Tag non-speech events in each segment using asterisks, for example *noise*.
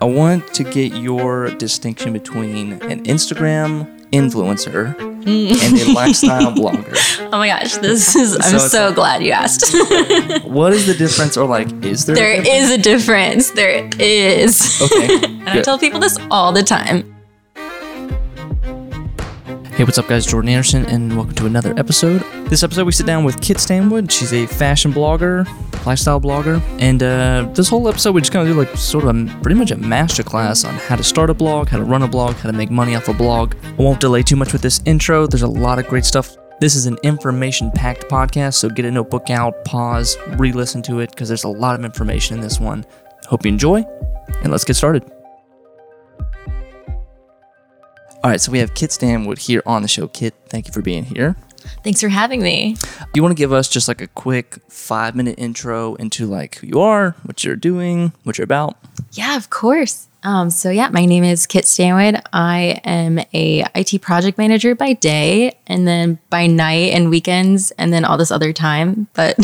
I want to get your distinction between an Instagram influencer mm. and a *laughs* lifestyle blogger. Oh my gosh, this is. I'm So so like- glad you asked. *laughs* What is the difference, or like, is there? there a is a difference. There is. Okay. *laughs* And I tell people this all the time. Hey, what's up, guys? Jordan Anderson, and welcome to another episode. This episode, we sit down with Kit Stanwood. She's a fashion blogger, lifestyle blogger, and uh, this whole episode, we just kind of do like sort of a, pretty much a masterclass on how to start a blog, how to run a blog, how to make money off a blog. I won't delay too much with this intro. There's a lot of great stuff. This is an information-packed podcast, so get a notebook out, pause, re-listen to it, because there's a lot of information in this one. Hope you enjoy, and let's get started. All right, so we have Kit Stanwood here on the show. Kit, thank you for being here. Thanks for having me. You want to give us just like a quick five minute intro into like who you are, what you're doing, what you're about? Yeah, of course. Um, so yeah, my name is Kit Stanwood. I am a IT project manager by day, and then by night and weekends, and then all this other time that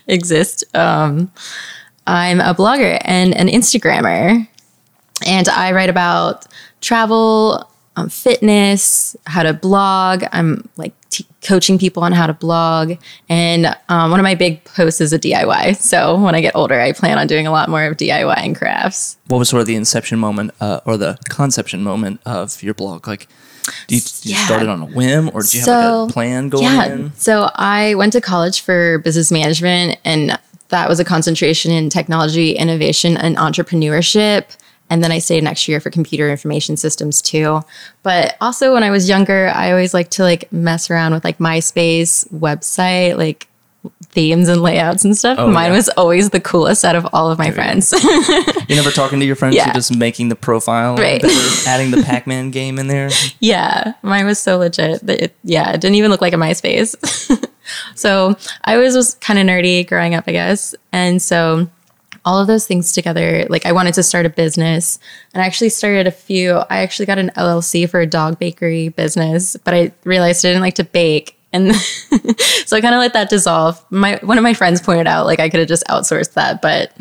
*laughs* exists. Um, I'm a blogger and an Instagrammer, and I write about travel, um, fitness, how to blog. I'm like t- coaching people on how to blog, and um, one of my big posts is a DIY. So when I get older, I plan on doing a lot more of DIY and crafts. What was sort of the inception moment uh, or the conception moment of your blog? Like, do you, did you Yeah. start it on a whim or do you have like a plan going yeah. in? So I went to college for business management, and that was a concentration in technology, innovation, and entrepreneurship. And then I stayed next year for computer information systems too. But also when I was younger, I always liked to like mess around with like MySpace website, like themes and layouts and stuff. Oh, Mine yeah. was always the coolest out of all of my friends. *laughs* You're never talking to your friends, Yeah. you're just making the profile, Right. adding the Pac Man game in there. *laughs* Yeah, mine was so legit that it, yeah, it didn't even look like a MySpace. *laughs* so I was was kind of nerdy growing up, I guess, and so all of those things together, like I wanted to start a business, and I actually started a few. I actually got an LLC for a dog bakery business, but I realized I didn't like to bake. And *laughs* so I kind of let that dissolve. My one of my friends pointed out like I could have just outsourced that, but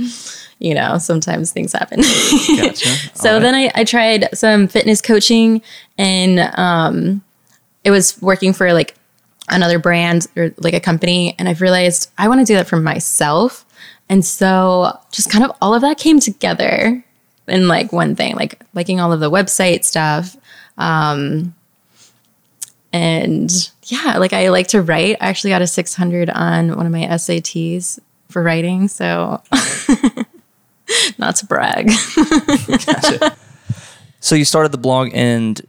you know, sometimes things happen. *laughs* Gotcha. So then I, I tried some fitness coaching and um, it was working for like another brand or like a company. And I've realized I want to do that for myself. And so just kind of all of that came together in like one thing, like liking all of the website stuff. Um, and yeah, like I like to write. I actually got a 600 on one of my SATs for writing. So *laughs* not to brag. *laughs* So you started the blog, and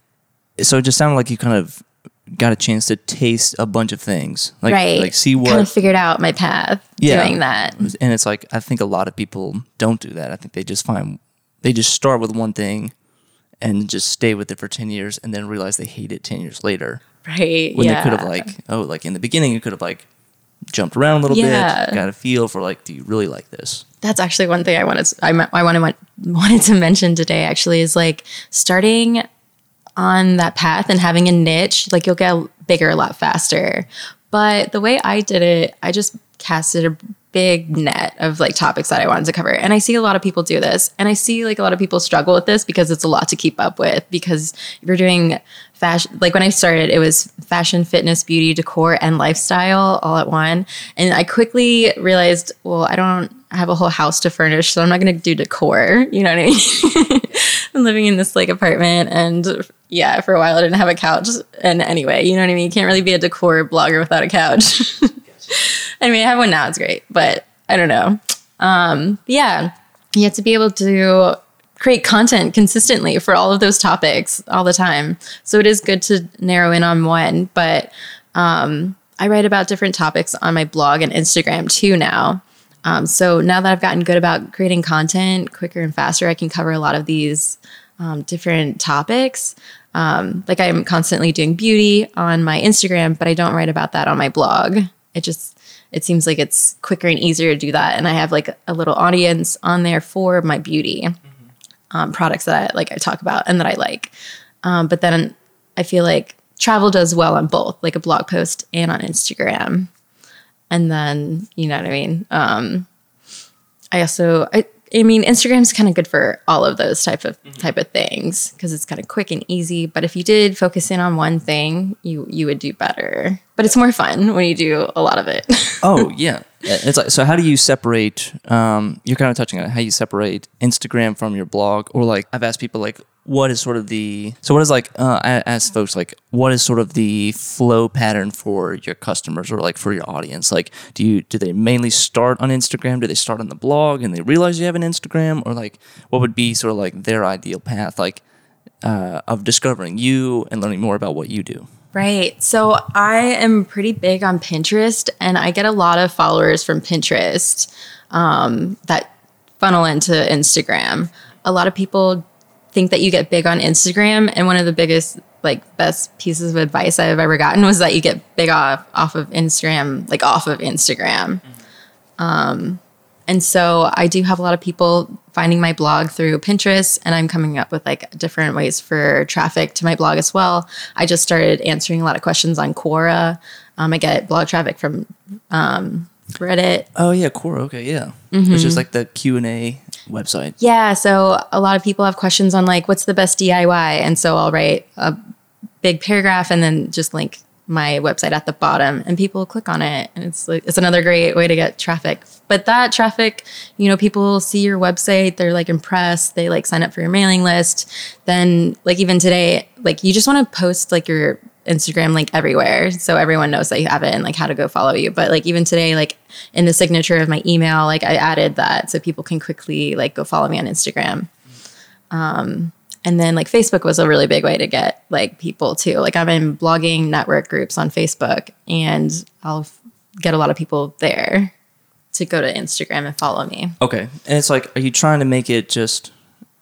so it just sounded like you kind of got a chance to taste a bunch of things, like right. like see what kind of figured out my path Yeah. doing that. and it's like I think a lot of people don't do that. I think they just find they just start with one thing and just stay with it for ten years, and then realize they hate it ten years later. Right. When yeah. they could have like oh like in the beginning you could have like jumped around a little Yeah. bit, got a feel for like do you really like this? That's actually one thing I wanted. To, I I wanted *laughs* wanted to mention today. Actually, is like starting on that path and having a niche. Like you'll get bigger a lot faster. But the way I did it, I just casted a big net of like topics that I wanted to cover. And I see a lot of people do this. And I see like a lot of people struggle with this because it's a lot to keep up with. Because if you're doing fashion, like when I started, it was fashion, fitness, beauty, decor, and lifestyle all at one. And I quickly realized, well, I don't have a whole house to furnish, so I'm not going to do decor. You know what I mean? *laughs* *laughs* Living in this like apartment and yeah, for a while I didn't have a couch. And anyway, you know what I mean? You can't really be a decor blogger without a couch. *laughs* I mean, I have one now, it's great, but I don't know. Um, yeah, you have to be able to create content consistently for all of those topics all the time. So it is good to narrow in on one, but um, I write about different topics on my blog and Instagram too now. Um, so now that I've gotten good about creating content quicker and faster, I can cover a lot of these um, different topics. Um, like I'm constantly doing beauty on my Instagram, but I don't write about that on my blog. It just it seems like it's quicker and easier to do that, and I have like a little audience on there for my beauty um, products that I like I talk about and that I like. Um, but then I feel like travel does well on both, like a blog post and on Instagram. And then, you know what I mean? Um, I also, I, I mean, Instagram's kind of good for all of those type of type of things because it's kind of quick and easy. But if you did focus in on one thing, you you would do better. But it's more fun when you do a lot of it. *laughs* Oh yeah, it's like so. How do you separate? Um, you're kind of touching on it, how you separate Instagram from your blog, or like I've asked people like, what is sort of the so what is like uh, I ask folks like what is sort of the flow pattern for your customers or like for your audience? Like, do you do they mainly start on Instagram? Do they start on the blog and they realize you have an Instagram, or like what would be sort of like their ideal path like uh, of discovering you and learning more about what you do? Right. So I am pretty big on Pinterest and I get a lot of followers from Pinterest um, that funnel into Instagram. A lot of people think that you get big on Instagram. And one of the biggest, like, best pieces of advice I've ever gotten was that you get big off, off of Instagram, like, off of Instagram. Um, and so I do have a lot of people finding my blog through Pinterest, and I'm coming up with like different ways for traffic to my blog as well. I just started answering a lot of questions on Quora. Um, I get blog traffic from um, Reddit. Oh yeah, Quora. Okay, yeah, which is like the Q and A website. Yeah, so a lot of people have questions on like what's the best DIY, and so I'll write a big paragraph and then just link my website at the bottom, and people click on it, and it's like it's another great way to get traffic. But that traffic, you know, people see your website, they're like impressed, they like sign up for your mailing list. Then, like even today, like you just want to post like your Instagram link everywhere so everyone knows that you have it and like how to go follow you. But like even today, like in the signature of my email, like I added that so people can quickly like go follow me on Instagram. Um, and then like Facebook was a really big way to get like people too. Like I'm in blogging network groups on Facebook and I'll get a lot of people there to go to Instagram and follow me. Okay, and it's like, are you trying to make it just?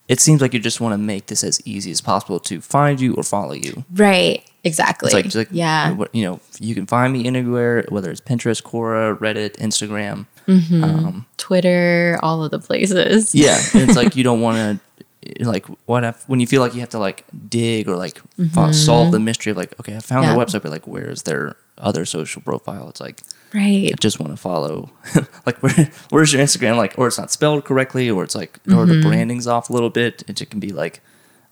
It seems like you just want to make this as easy as possible to find you or follow you. Right. Exactly. It's like, it's like yeah. you know, you can find me anywhere, whether it's Pinterest, Quora, Reddit, Instagram. Mm-hmm. Um, Twitter, all of the places. yeah, it's like *laughs* you don't want to. Eh, like what if when you feel like you have to like dig or like fo- mm-hmm. solve the mystery of like okay I found Yeah. their website but like where's their other social profile it's like Right. I just want to follow *laughs* like where where's your Instagram like or it's not spelled correctly or it's like or the mm-hmm. branding's off a little bit and it can be like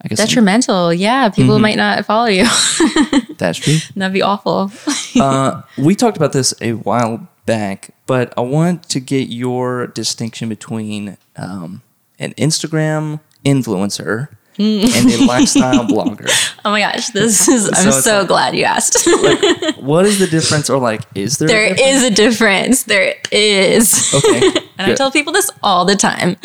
I guess Detrimental. Yeah. People might not follow you. *laughs* that's true That'd be awful. *laughs* uh, we talked about this a while back, but I want to get your distinction between um, an Instagram influencer and a lifestyle *laughs* blogger. oh my gosh. This is, I'm So so like- glad you asked. What is the difference, or like, is there? a There difference? is a difference. There is. Okay, and I tell people this all the time.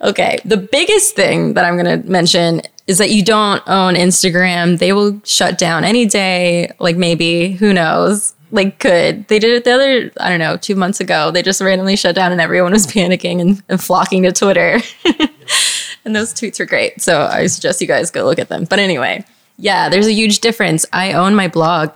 Okay. The biggest thing that I'm going to mention is that you don't own Instagram. They will shut down any day. Like maybe, who knows? Like could. They did it the other, I don't know, two months ago. They just randomly shut down and everyone was *laughs* panicking and, and flocking to Twitter. *laughs* and those tweets were great. So I suggest you guys go look at them. But anyway, yeah, there's a huge difference. I own my blog.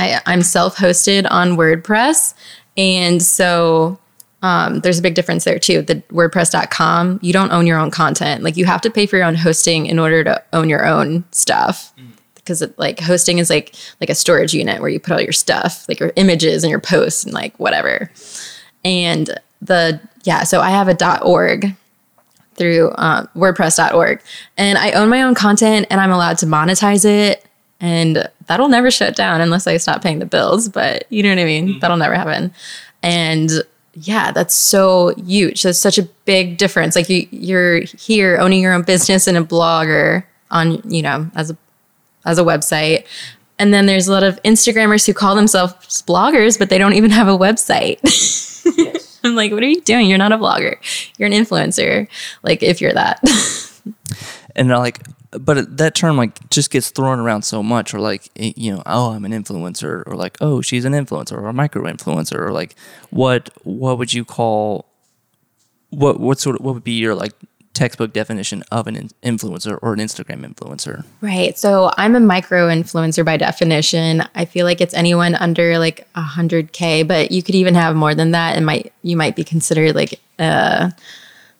I, I'm self-hosted on WordPress, and so um, there's a big difference there too. The WordPress.com, you don't own your own content. Like you have to pay for your own hosting in order to own your own stuff. Because it, like hosting is like like a storage unit where you put all your stuff, like your images and your posts and like whatever. And the yeah, so I have a .org through uh, WordPress.org, and I own my own content and I'm allowed to monetize it, and that'll never shut down unless I stop paying the bills. But you know what I mean? That'll never happen. And yeah, that's so huge. That's such a big difference. Like you, you're here owning your own business and a blogger on, you know, as a as a website. And then there's a lot of Instagrammers who call themselves bloggers, but they don't even have a website. *laughs* I'm like, what are you doing? You're not a blogger. You're an influencer. Like, if you're that. *laughs* and they're like, but that term like just gets thrown around so much, or like, eh, you know, oh, I'm an influencer, or like, oh, she's an influencer, or a micro influencer, or like, what what would you call, what what sort of what would be your like textbook definition of an in- influencer or an Instagram influencer? Right. So I'm a micro influencer by definition. I feel like it's anyone under like 100k, but you could even have more than that and might you might be considered like a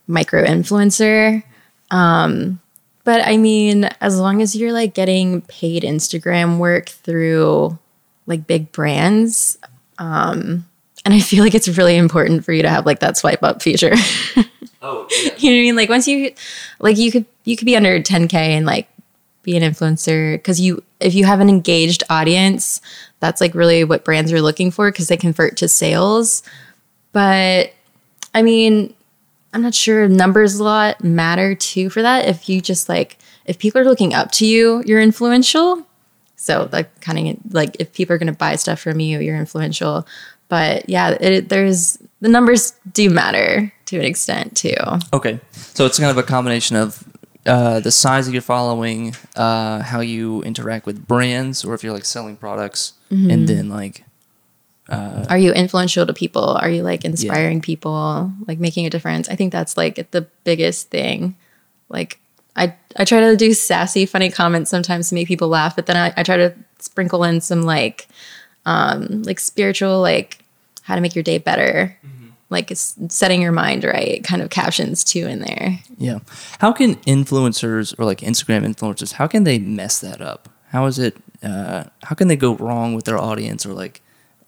micro influencer. Um but I mean, as long as you're like getting paid Instagram work through like big brands, um And I feel like it's really important for you to have like that swipe up feature. *laughs* Oh, you know what I mean? Like once you like you could you could be under 10k and like be an influencer because you if you have an engaged audience, that's like really what brands are looking for because they convert to sales. But I mean, I'm not sure numbers a lot matter too for that. If you just like if people are looking up to you, you're influential. So like kind of like if people are going to buy stuff from you, you're influential. But yeah, it, there's the numbers do matter to an extent too. Okay, so it's kind of a combination of uh, the size of your following, uh, how you interact with brands, or if you're like selling products, Mm-hmm. and then like Are you influential to people? Are you like inspiring people, like making a difference? I think that's like the biggest thing. Like I I try to do sassy, funny comments sometimes to make people laugh, but then I, I try to sprinkle in some like um like spiritual like how to make your day better. Like it's setting your mind right kind of captions too in there. yeah, how can influencers or like Instagram influencers, how can they mess that up? How is it? Uh, how can they go wrong with their audience or like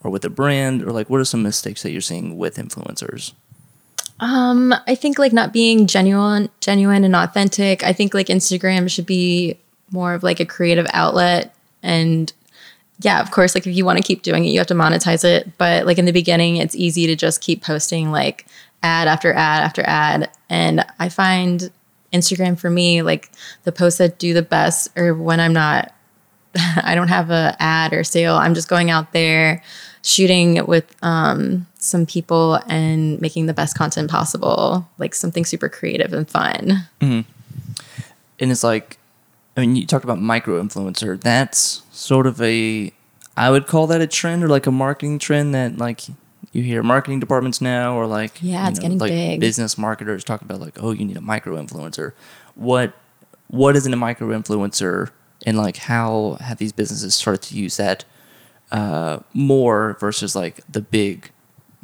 or with a brand or like what are some mistakes that you're seeing with influencers? Um, I think like not being genuine, genuine and authentic. I think like Instagram should be more of like a creative outlet. And yeah, of course, like if you want to keep doing it, you have to monetize it. But like in the beginning, it's easy to just keep posting like ad after ad after ad. And I find Instagram for me, like the posts that do the best or when I'm not *laughs* I don't have a ad or sale. I'm just going out there shooting with um, some people and making the best content possible, like something super creative and fun. and it's like i mean you talked about micro influencer that's sort of a i would call that a trend or like a marketing trend that like you hear marketing departments now or like Yeah, it's getting like big. business marketers talk about like oh you need a micro influencer what what isn't a micro influencer and like how have these businesses started to use that uh, more versus like the big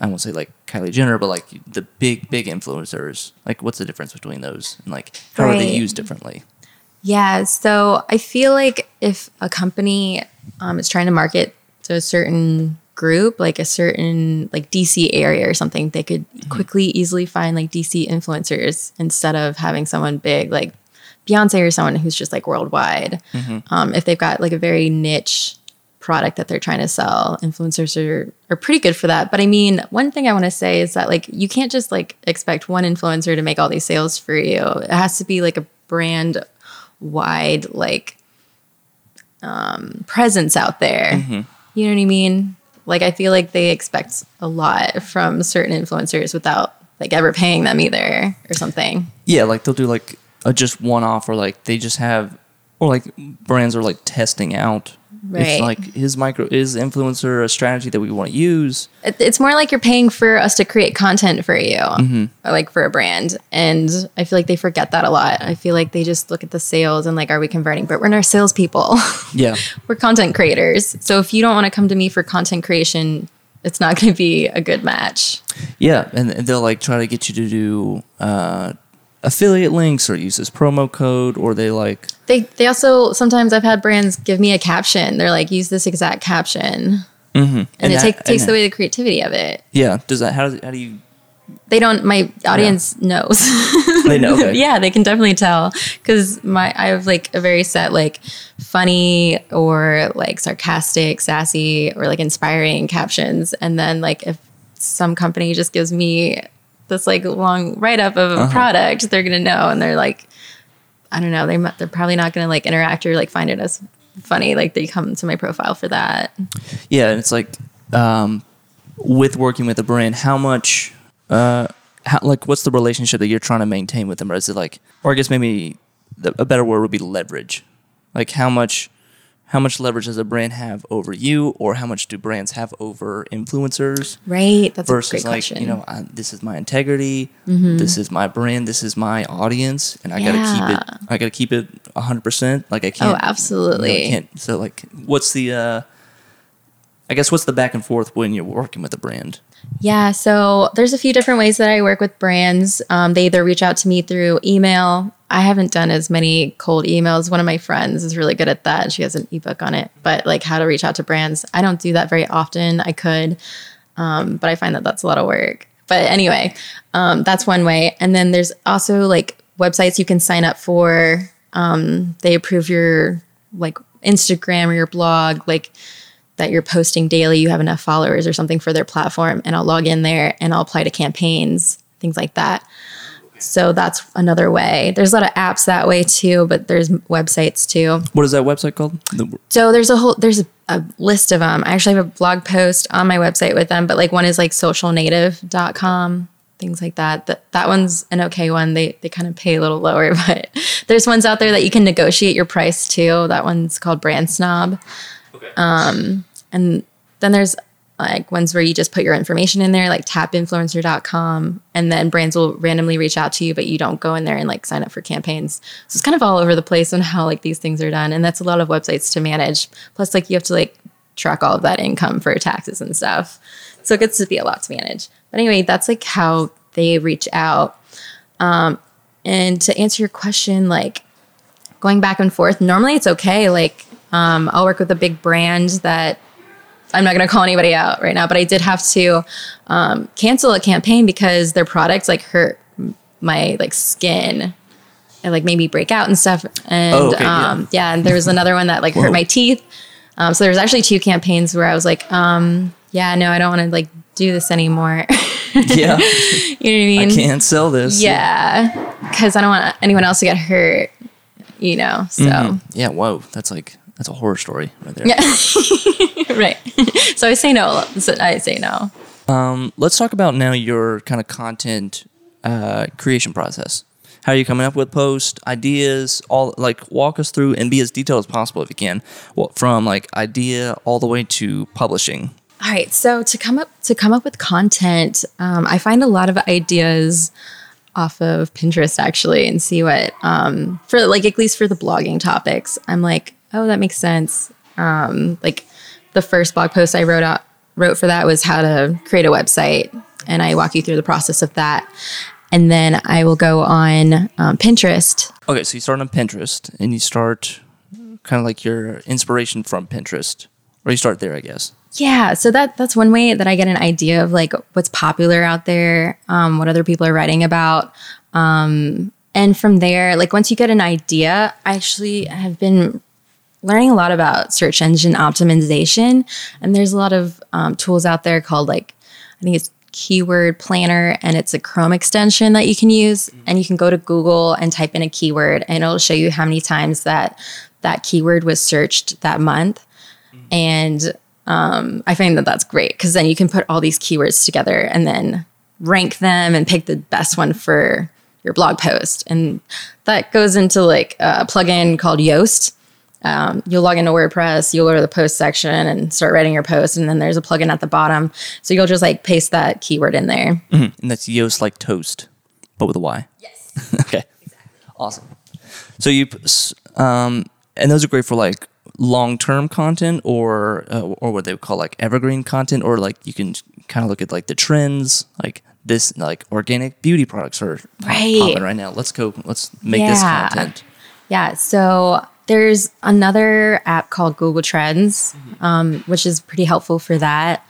I won't say like Kylie Jenner, but like the big, big influencers. Like, what's the difference between those? And like, how are they used differently? Yeah, so I feel like if a company um, is trying to market to a certain group, like a certain like DC area or something, they could quickly, easily find like DC influencers instead of having someone big like Beyonce or someone who's just like worldwide. Um, if they've got like a very niche product that they're trying to sell, influencers are are pretty good for that. But I mean, one thing I want to say is that like you can't just like expect one influencer to make all these sales for you. It has to be like a brand wide like um presence out there. You know what I mean? Like I feel like they expect a lot from certain influencers without like ever paying them either or something. Yeah, like they'll do like a just one off, or like they just have, or like brands are like testing out. Right. If like his micro is influencer a strategy that we want to use. It's more like you're paying for us to create content for you, or like for a brand. And I feel like they forget that a lot. I feel like they just look at the sales and like, are we converting? But we're not salespeople. *laughs* Yeah. we're content creators. So if you don't want to come to me for content creation, it's not going to be a good match. Yeah, and and they'll like try to get you to do uh, affiliate links or uses promo code, or they like They they also sometimes I've had brands give me a caption. They're like, use this exact caption, mm-hmm. and, it that- take, takes and- away the creativity of it. yeah. Does that how does how do you They don't. My audience knows. *laughs* they know? Okay. *laughs* yeah, they can definitely tell because my I have like a very set like funny or like sarcastic, sassy or like inspiring captions, and then like if some company just gives me this like long write up of a product, they're gonna know, and they're like, I don't know, they they're probably not gonna like interact or like find it as funny. Like they come to my profile for that. Yeah, and it's like um, with working with a brand, how much, uh, how like what's the relationship that you're trying to maintain with them, or is it like, or I guess maybe the, a better word would be leverage, like how much. How much leverage does a brand have over you, or how much do brands have over influencers? Right. That's a great like question. Mm-hmm. you know I, this is my integrity this is my brand this is my audience and i gotta keep it i gotta keep it 100% like i can't Oh, absolutely. you know, I can't so like what's the uh i guess what's the back and forth when you're working with a brand Yeah, so there's a few different ways that I work with brands. Um, they either reach out to me through email. I haven't done as many cold emails. One of my friends is really good at that. She has an ebook on it, but like how to reach out to brands. I don't do that very often. I could. Um, but I find that that's a lot of work. But anyway, um, that's one way. And then there's also like websites you can sign up for. Um, they approve your like Instagram or your blog, like that you're posting daily. You have enough followers or something for their platform, and I'll log in there and I'll apply to campaigns, things like that. So that's another way. There's a lot of apps that way too, but there's websites too. What is that website called? So there's a whole there's a, a list of them. I actually have a blog post on my website with them, but like one is like socialnative.com, things like that. That that one's an okay one. They they kind of pay a little lower, *laughs* but there's ones out there that you can negotiate your price too. That one's called Brand Snob. Um and then there's like ones where you just put your information in there, like tapinfluencer.com, and then brands will randomly reach out to you, but you don't go in there and like sign up for campaigns. So it's kind of all over the place on how like these things are done. And that's a lot of websites to manage. Plus, like you have to like track all of that income for taxes and stuff. So it gets to be a lot to manage. But anyway, that's like how they reach out. Um, and to answer your question, like going back and forth, normally it's okay. Like um, I'll work with a big brand that I'm not going to call anybody out right now, but I did have to um, cancel a campaign because their products like hurt my like skin and like made me break out and stuff. And Oh, okay, yeah. um, yeah. and there was another one that like Whoa. hurt my teeth. Um, so there was actually two campaigns where I was like, um, yeah, no, I don't want to like do this anymore. *laughs* yeah, you know what I mean? I can't sell this. Yeah, because I don't want anyone else to get hurt. You know, so Mhm. Yeah. Whoa. That's like that's a horror story right there. yeah, *laughs* right. *laughs* so I say no. So I say no. Um, let's talk about now your kind of content uh, creation process. How are you coming up with post ideas? All like walk us through and be as detailed as possible if you can. Well, from like idea all the way to publishing. All right. So to come up to come up with content, um, I find a lot of ideas off of Pinterest actually, and see what um, for like at least for the blogging topics. I'm like, oh, that makes sense. Um, like the first blog post I wrote out wrote for that was how to create a website, and I walk you through the process of that. And then I will go on um, Pinterest Okay, so you start on Pinterest and you start kind of like your inspiration from Pinterest, or you start there, I guess. Yeah, so that that's one way that I get an idea of like what's popular out there, um, what other people are writing about, um, and from there, like once you get an idea, I actually have been learning a lot about search engine optimization, and there's a lot of um, tools out there called like I think it's Keyword Planner, and it's a Chrome extension that you can use, and you can go to Google and type in a keyword, and it'll show you how many times that that keyword was searched that month, and um, I find that that's great because then you can put all these keywords together and then rank them and pick the best one for your blog post. And that goes into like a plugin called Yoast. Um, you'll log into WordPress, you'll go to the post section and start writing your post. And then there's a plugin at the bottom. So you'll just like paste that keyword in there. And that's Yoast like toast, but with a Y. Yes. *laughs* okay. Exactly. Awesome. So you, um, and those are great for like long-term content or, uh, or what they would call like evergreen content, or like you can kind of look at like the trends, like this, like organic beauty products are Right. popping right now. Let's go. Let's make this Yeah. content. Yeah. So there's another app called Google Trends, um, which is pretty helpful for that.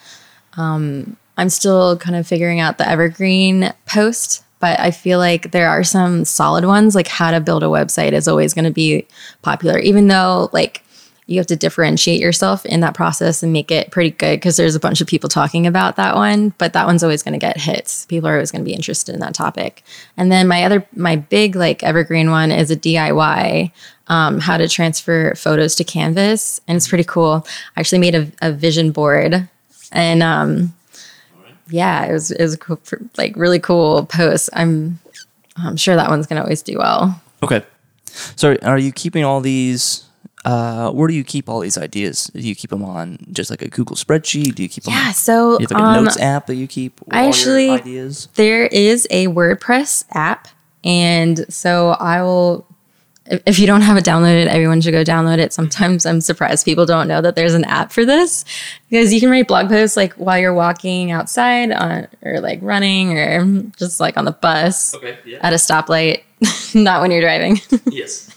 Um, I'm still kind of figuring out the evergreen post, but I feel like there are some solid ones, like how to build a website is always going to be popular, even though like you have to differentiate yourself in that process and make it pretty good because there's a bunch of people talking about that one but that one's always going to get hits people are always going to be interested in that topic and then my other my big like evergreen one is a diy um, how to transfer photos to canvas and it's pretty cool i actually made a, a vision board and um, yeah it was it was cool, like really cool post i'm i'm sure that one's going to always do well Okay. So are you keeping all these? Uh, where do you keep all these ideas? Do you keep them on just like a Google spreadsheet? Do you keep them? yeah so You have like a um, notes app that you keep. I all your actually- ideas. there is a WordPress app. And so I will, if, if you don't have it downloaded, everyone should go download it. Sometimes I'm surprised people don't know that there's an app for this because you can write blog posts like while you're walking outside on, or like running or just like on the bus Okay. Yeah. at a stoplight, *laughs* not when you're driving. *laughs* yes.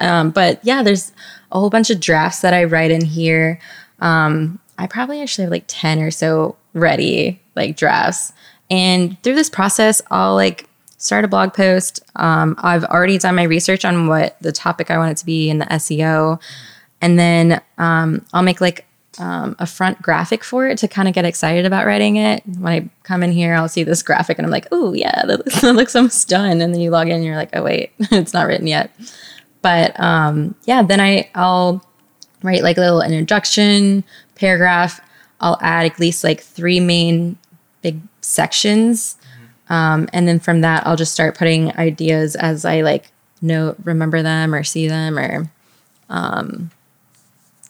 Um, but yeah, there's a whole bunch of drafts that I write in here. Um, I probably actually have like 10 or so ready like drafts. And through this process, I'll like start a blog post. Um, I've already done my research on what the topic I want it to be in the SEO. And then um, I'll make like um, a front graphic for it to kind of get excited about writing it. When I come in here, I'll see this graphic and I'm like, oh, yeah, that, *laughs* that looks almost done. And then you log in and you're like, oh, wait, *laughs* it's not written yet. But um, yeah, then I, I'll write like a little introduction, paragraph. I'll add at least like three main big sections. Um, and then from that, I'll just start putting ideas as I like know, remember them or see them or, um,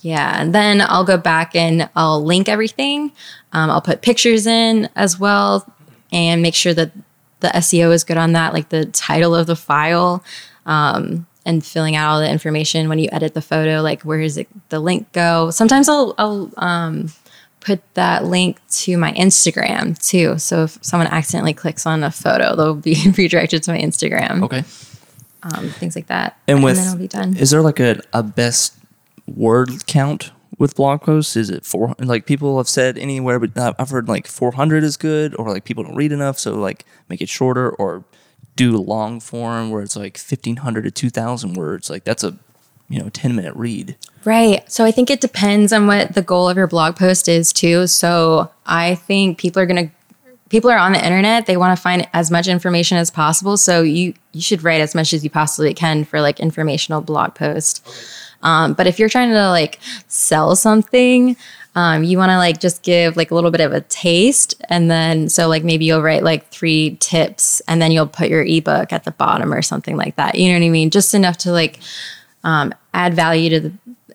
yeah. And then I'll go back and I'll link everything. Um, I'll put pictures in as well and make sure that the SEO is good on that, like the title of the file. Um, and filling out all the information when you edit the photo, like where does it the link go? Sometimes I'll I'll um, put that link to my Instagram too. So if someone accidentally clicks on a photo, they'll be *laughs* redirected to my Instagram. Okay. Um, things like that. And with then it'll be done. is there like a, a best word count with blog posts? Is it four? Like people have said anywhere, but I've- I've heard like 400 is good, or like people don't read enough, so like make it shorter, or do long form where it's like 1500 to 2000 words. Like that's a you know 10 minute read. Right. So I think it depends on what the goal of your blog post is too. So I think people are going to people are on the internet, they want to find as much information as possible. So you you should write as much as you possibly can for like informational blog post. Um, but if you're trying to like sell something, um, you want to like just give like a little bit of a taste, and then so like maybe you'll write like three tips, and then you'll put your ebook at the bottom or something like that. You know what I mean? Just enough to like um, add value to the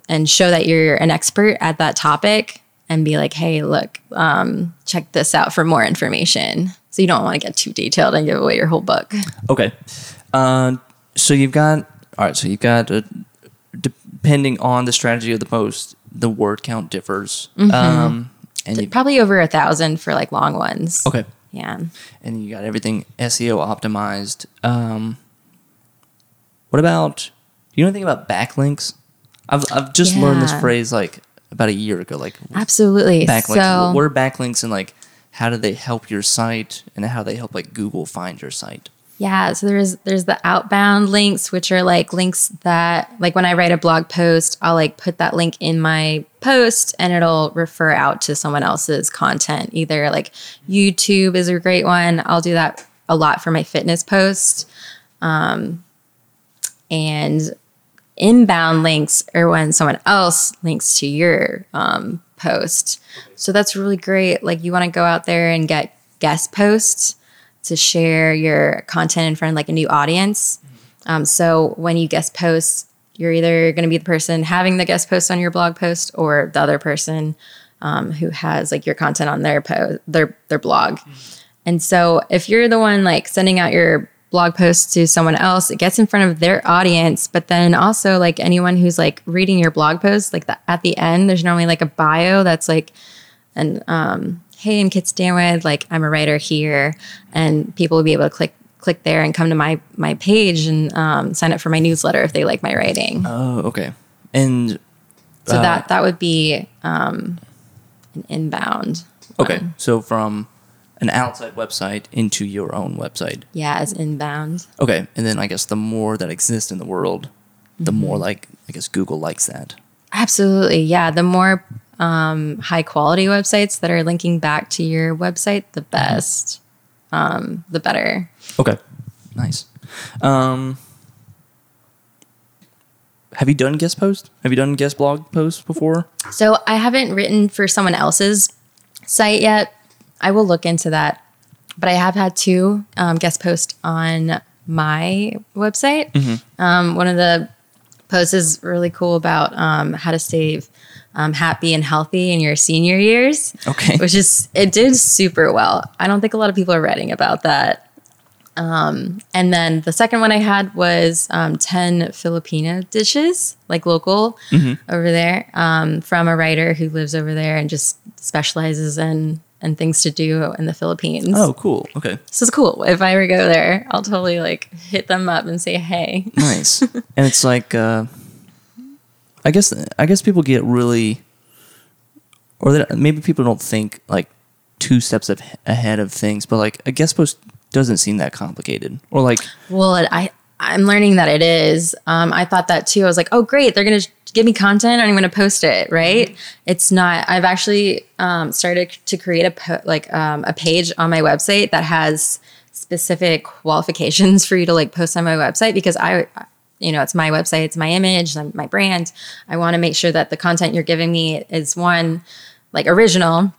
and show that you're an expert at that topic and be like, hey, look, um, check this out for more information. So you don't want to get too detailed and give away your whole book. Okay. Uh, so you've got all right. So you've got uh, depending on the strategy of the post, the word count differs. Um, and you Probably over a thousand for like long ones. okay, Yeah. and you got everything SEO optimized. Um, what about? Do you know anything about backlinks? I've I've just learned this phrase like about a year ago. Like Absolutely. backlinks. So what are backlinks and like how do they help your site and how they help like Google find your site? Yeah, so there's there's the outbound links, which are like links that like when I write a blog post, I'll like put that link in my post and it'll refer out to someone else's content. Either like YouTube is a great one. I'll do that a lot for my fitness post. Um, and inbound links are when someone else links to your um, post. So that's really great. Like you want to go out there and get guest posts to share your content in front of like a new audience. Um, so when you guest post, you're either going to be the person having the guest post on your blog post or the other person um, who has like your content on their post, their their blog. And so if you're the one like sending out your blog post to someone else, it gets in front of their audience. But then also like anyone who's like reading your blog post, like the, at the end, there's normally like a bio that's like an um, hey, I'm Kit Stanwood, like I'm a writer here, and people will be able to click click there and come to my my page and um, sign up for my newsletter if they like my writing. Oh, okay. And so uh, that that would be um, an inbound. Okay, one. so from an outside website into your own website. Yeah, as inbound. Okay, and then I guess the more that exists in the world, the more like I guess Google likes that. Absolutely. Yeah. The more um, high quality websites that are linking back to your website, the best, um, the better. Okay, nice. Um, have you done guest post? Have you done guest blog posts before? So I haven't written for someone else's site yet. I will look into that. But I have had two um, guest posts on my website. Um, one of the posts is really cool about um, how to stay um, happy and healthy in your senior years. Okay. Which is, it did super well. I don't think a lot of people are writing about that. Um, and then the second one I had was um, 10 Filipino dishes, like local over there, um, from a writer who lives over there and just specializes in and things to do in the Philippines. Oh, cool. Okay, This is cool. If I ever go there, I'll totally like hit them up and say, hey. nice. *laughs* and it's like, uh, I guess, I guess people get really, or that maybe people don't think like two steps of, ahead of things, but like a guest post doesn't seem that complicated. Or like, Well, it, I I'm learning that it is. Um, I thought that too. I was like, oh great, they're gonna give me content and I'm gonna post it, right? It's not. I've actually um, started to create a po- like um, a page on my website that has specific qualifications *laughs* for you to like post on my website because I. You know, it's my website, it's my image, my brand. I want to make sure that the content you're giving me is one, like original,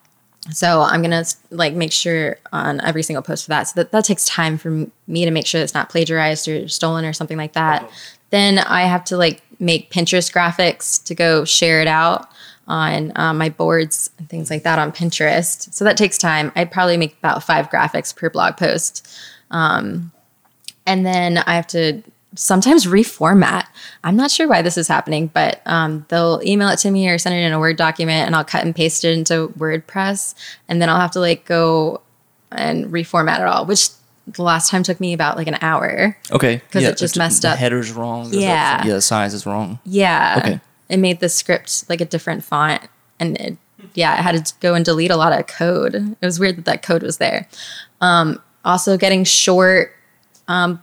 so I'm gonna like make sure on every single post for that. So that that takes time for me to make sure it's not plagiarized or stolen or something like that. Then I have to like make Pinterest graphics to go share it out on um, my boards and things like that on Pinterest. So that takes time. I probably make about five graphics per blog post, um, and then I have to sometimes reformat. I'm not sure why this is happening, but um, they'll email it to me or send it in a Word document and I'll cut and paste it into WordPress. And then I'll have to like go and reformat it all, which the last time took me about like an hour. okay, 'Cause it just messed the up. header's wrong. or the- Yeah. yeah, the size is wrong. Yeah. Okay. It made the script like a different font. And it, yeah, I had to go and delete a lot of code. It was weird that that code was there. Um, also, getting short um,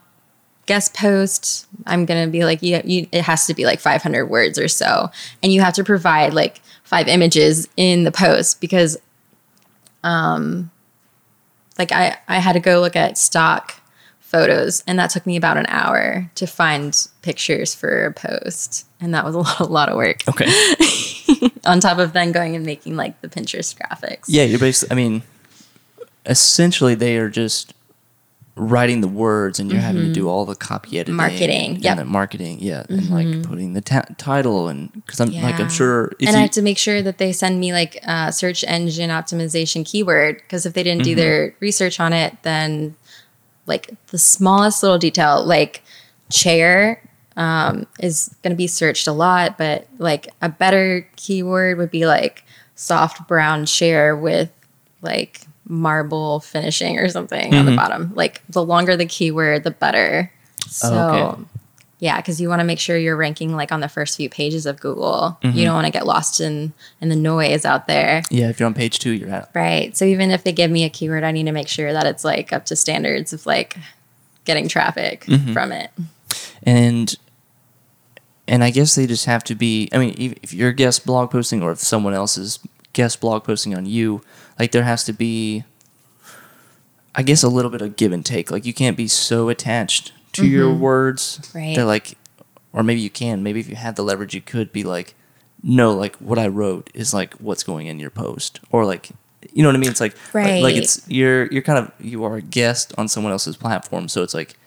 guest post, I'm gonna be like, you, you, it has to be like 500 words or so, and you have to provide like five images in the post because, um, like I I had to go look at stock photos, and that took me about an hour to find pictures for a post, and that was a *laughs* lot, a lot of work. Okay. *laughs* On top of then going and making like the Pinterest graphics. yeah, you're basically. I mean, essentially, they are just writing the words, and you're having to do all the copy editing, Mm-hmm. Marketing, and yep. Mm-hmm. the marketing, yeah, and like putting the ta- title, and because I'm like I'm sure if and I have to make sure that they send me like uh, search engine optimization keyword because if they didn't Mm-hmm. do their research on it, then like the smallest little detail, like chair, um, is going to be searched a lot. But like a better keyword would be like soft brown chair with like marble finishing or something on the bottom. Like the longer the keyword, the better. So. okay. Yeah, because you want to make sure you're ranking like on the first few pages of Google. Mm-hmm. You don't want to get lost in in the noise out there, yeah, if you're on page two, you're out. right? So even if they give me a keyword, I need to make sure that it's like up to standards of like getting traffic Mm-hmm. from it. and and I guess they just have to be. I mean, if if you're guest blog posting or if someone else is guest blog posting on you, like there has to be, I guess, a little bit of give and take. Like you can't be so attached to your words Mm-hmm. Right. that like, or maybe you can. Maybe if you had the leverage, you could be like, no, like what I wrote is like what's going in your post, or like. You know what I mean? It's like, like- like it's you're you're kind of you are a guest on someone else's platform, so it's like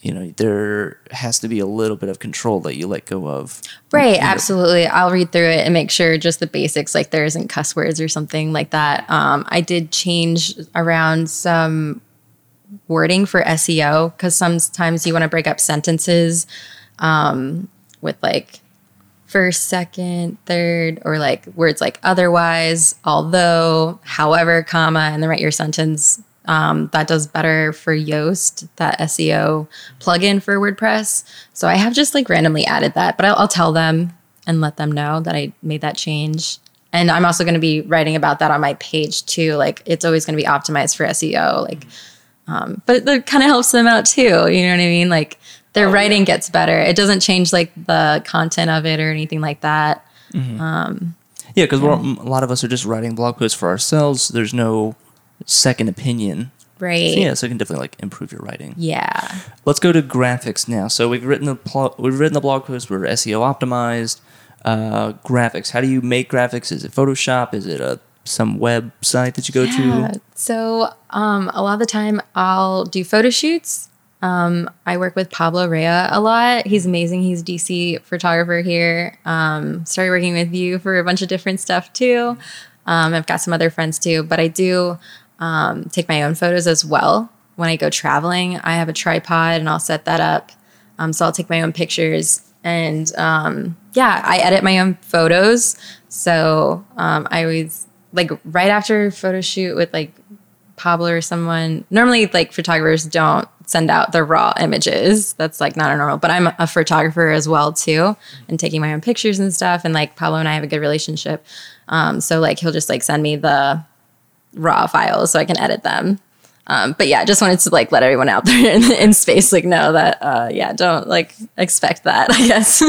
you know there has to be a little bit of control that you let go of Right, know, absolutely. I'll read through it and make sure just the basics, like there isn't cuss words or something like that. Um, I did change around some wording for SEO because sometimes you want to break up sentences um, with like first, second, third, or like words like otherwise, although, however, comma, and then write your sentence. Um, that does better for Yoast, that SEO plugin for WordPress. So I have just like randomly added that, but I'll, I'll tell them and let them know that I made that change. And I'm also going to be writing about that on my page too. Like it's always going to be optimized for SEO. Like, um, but it kind of helps them out too. You know what I mean? Like their writing gets better. It doesn't change like the content of it or anything like that. yeah because a lot of us are just writing blog posts for ourselves there's no second opinion Right. so yeah so it can definitely like improve your writing Yeah. let's go to graphics now so we've written the pl- we've written the blog post we're seo optimized uh, graphics how do you make graphics is it photoshop is it a some website that you go Yeah. to So um, a lot of the time I'll do photo shoots. Um, I work with Pablo Rea a lot. He's amazing. He's a DC photographer here. Um, started working with you for a bunch of different stuff too. Um, I've got some other friends too, but I do um, take my own photos as well. When I go traveling, I have a tripod and I'll set that up. Um, so I'll take my own pictures and um, yeah, I edit my own photos. So um, I always like right after photo shoot with like Pablo or someone. Normally, like photographers don't send out the raw images. That's like not a normal. But I'm a photographer as well too, and taking my own pictures and stuff. And like Pablo and I have a good relationship. Um, so like he'll just like send me the raw files so I can edit them. Um, but yeah, I just wanted to like let everyone out *laughs* there in, in space like know that uh, yeah, don't like expect that *laughs* I guess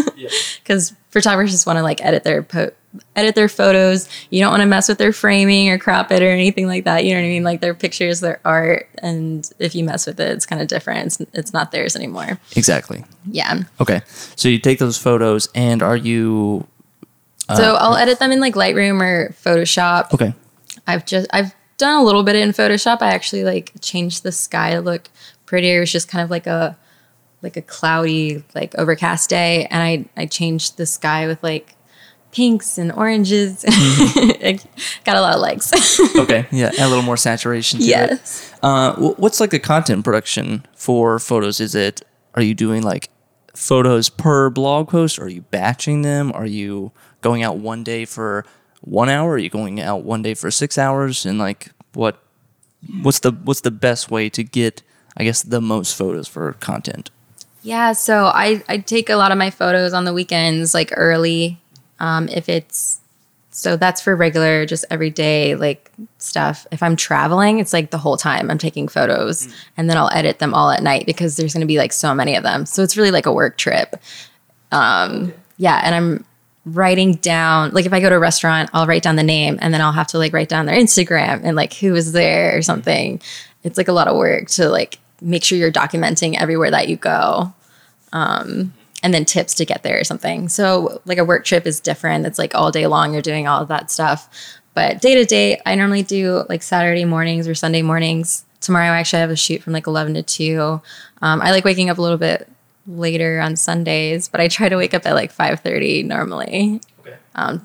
because *laughs* photographers just want to like edit their po- edit their photos. You don't want to mess with their framing or crop it or anything like that. You know what I mean? Like their pictures, their art, and if you mess with it, it's kind of different. It's, it's not theirs anymore. Exactly. Yeah. Okay. So you take those photos, and are you so I'll edit them in like Lightroom or Photoshop. okay? I've just I've done a little bit in Photoshop. I actually like changed the sky to look prettier. It was just kind of like a like a cloudy, like overcast day, and I I changed the sky with like pinks and oranges. *laughs* it got a lot of likes. *laughs* Okay. Yeah. A little more saturation. To It. yes. Uh, what's like the content production for photos? Is it are you doing like photos per blog post? Are you batching them? Are you going out one day for one hour? Are you going out one day for six hours? And like what what's the what's the best way to get I guess the most photos for content? Yeah, so I, I take a lot of my photos on the weekends, like early. Um, if it's so that's for regular, just everyday like stuff. If I'm traveling, it's like the whole time I'm taking photos and then I'll edit them all at night because there's gonna be like so many of them. So it's really like a work trip. Um, yeah, and I'm writing down like if I go to a restaurant, I'll write down the name and then I'll have to like write down their Instagram and like who was there or something. It's like a lot of work to like make sure you're documenting everywhere that you go. Um, and then tips to get there or something. So like a work trip is different. It's like all day long you're doing all of that stuff. But day to day, I normally do like Saturday mornings or Sunday mornings. Tomorrow, I actually have a shoot from like 11 to 2. Um, I like waking up a little bit later on Sundays, but I try to wake up at like 5:30 normally. Um,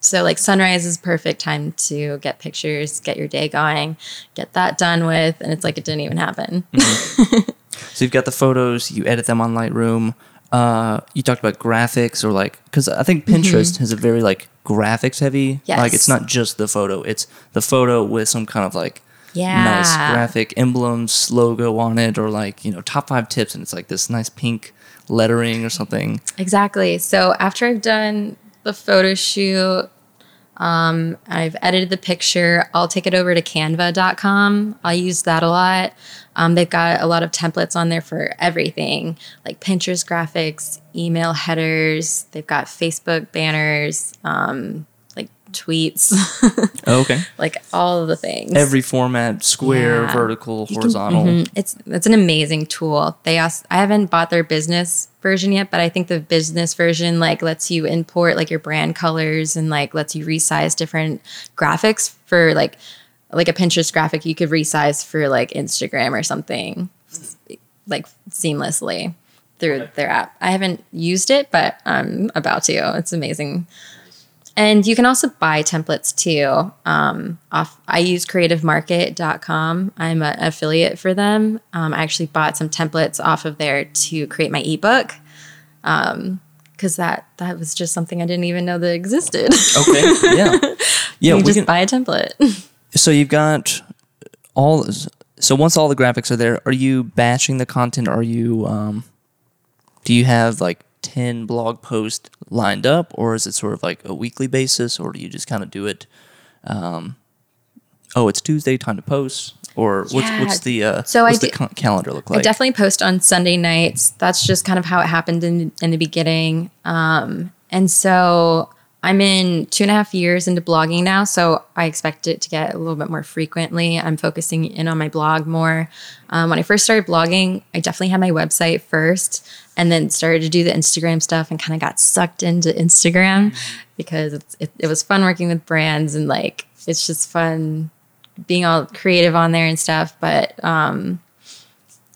so like sunrise is perfect time to get pictures, get your day going, get that done with, and it's like it didn't even happen. *laughs* So you've got the photos, you edit them on Lightroom. Uh, you talked about graphics or like because I think Pinterest has a very like graphics heavy. Yes. Like it's not just the photo; it's the photo with some kind of like Yeah. Nice graphic emblems, logo on it, or like you know top five tips, and it's like this nice pink lettering or something. Exactly. So after I've done the photo shoot, um, I've edited the picture, I'll take it over to canva.com. I'll use that a lot. Um, they've got a lot of templates on there for everything like Pinterest graphics, email headers, they've got Facebook banners, um, tweets, Oh, okay. *laughs* like all of the things. Every format: square, Yeah. vertical, You can- horizontal. mhm. It's it's an amazing tool. They also I haven't bought their business version yet, but I think the business version like lets you import like your brand colors and like lets you resize different graphics for like like a Pinterest graphic you could resize for like Instagram or something like seamlessly through their app. I haven't used it, but I'm about to. It's amazing. And you can also buy templates too. Um, off, I use creativemarket.com. I'm an affiliate for them. Um, I actually bought some templates off of there to create my ebook because that that was just something I didn't even know that existed. Okay. Yeah. *laughs* Yeah. you we just can, buy a template. so you've got all. So once all the graphics are there, are you batching the content? Are you um, do you have like ten blog posts lined up, or is it sort of like a weekly basis, or do you just kind of do it? Um, oh, it's Tuesday, time to post, or what's Yeah. what's the uh, So I what's the do- ca- calendar look like? I definitely post on Sunday nights. That's just kind of how it happened in in the beginning. Um, and so I'm in two and a half years into blogging now, so I expect it to get a little bit more frequently. I'm focusing in on my blog more. Um, when I first started blogging, I definitely had my website first, and then started to do the Instagram stuff, and kind of got sucked into Instagram because it, it was fun working with brands and like it's just fun being all creative on there and stuff. But um,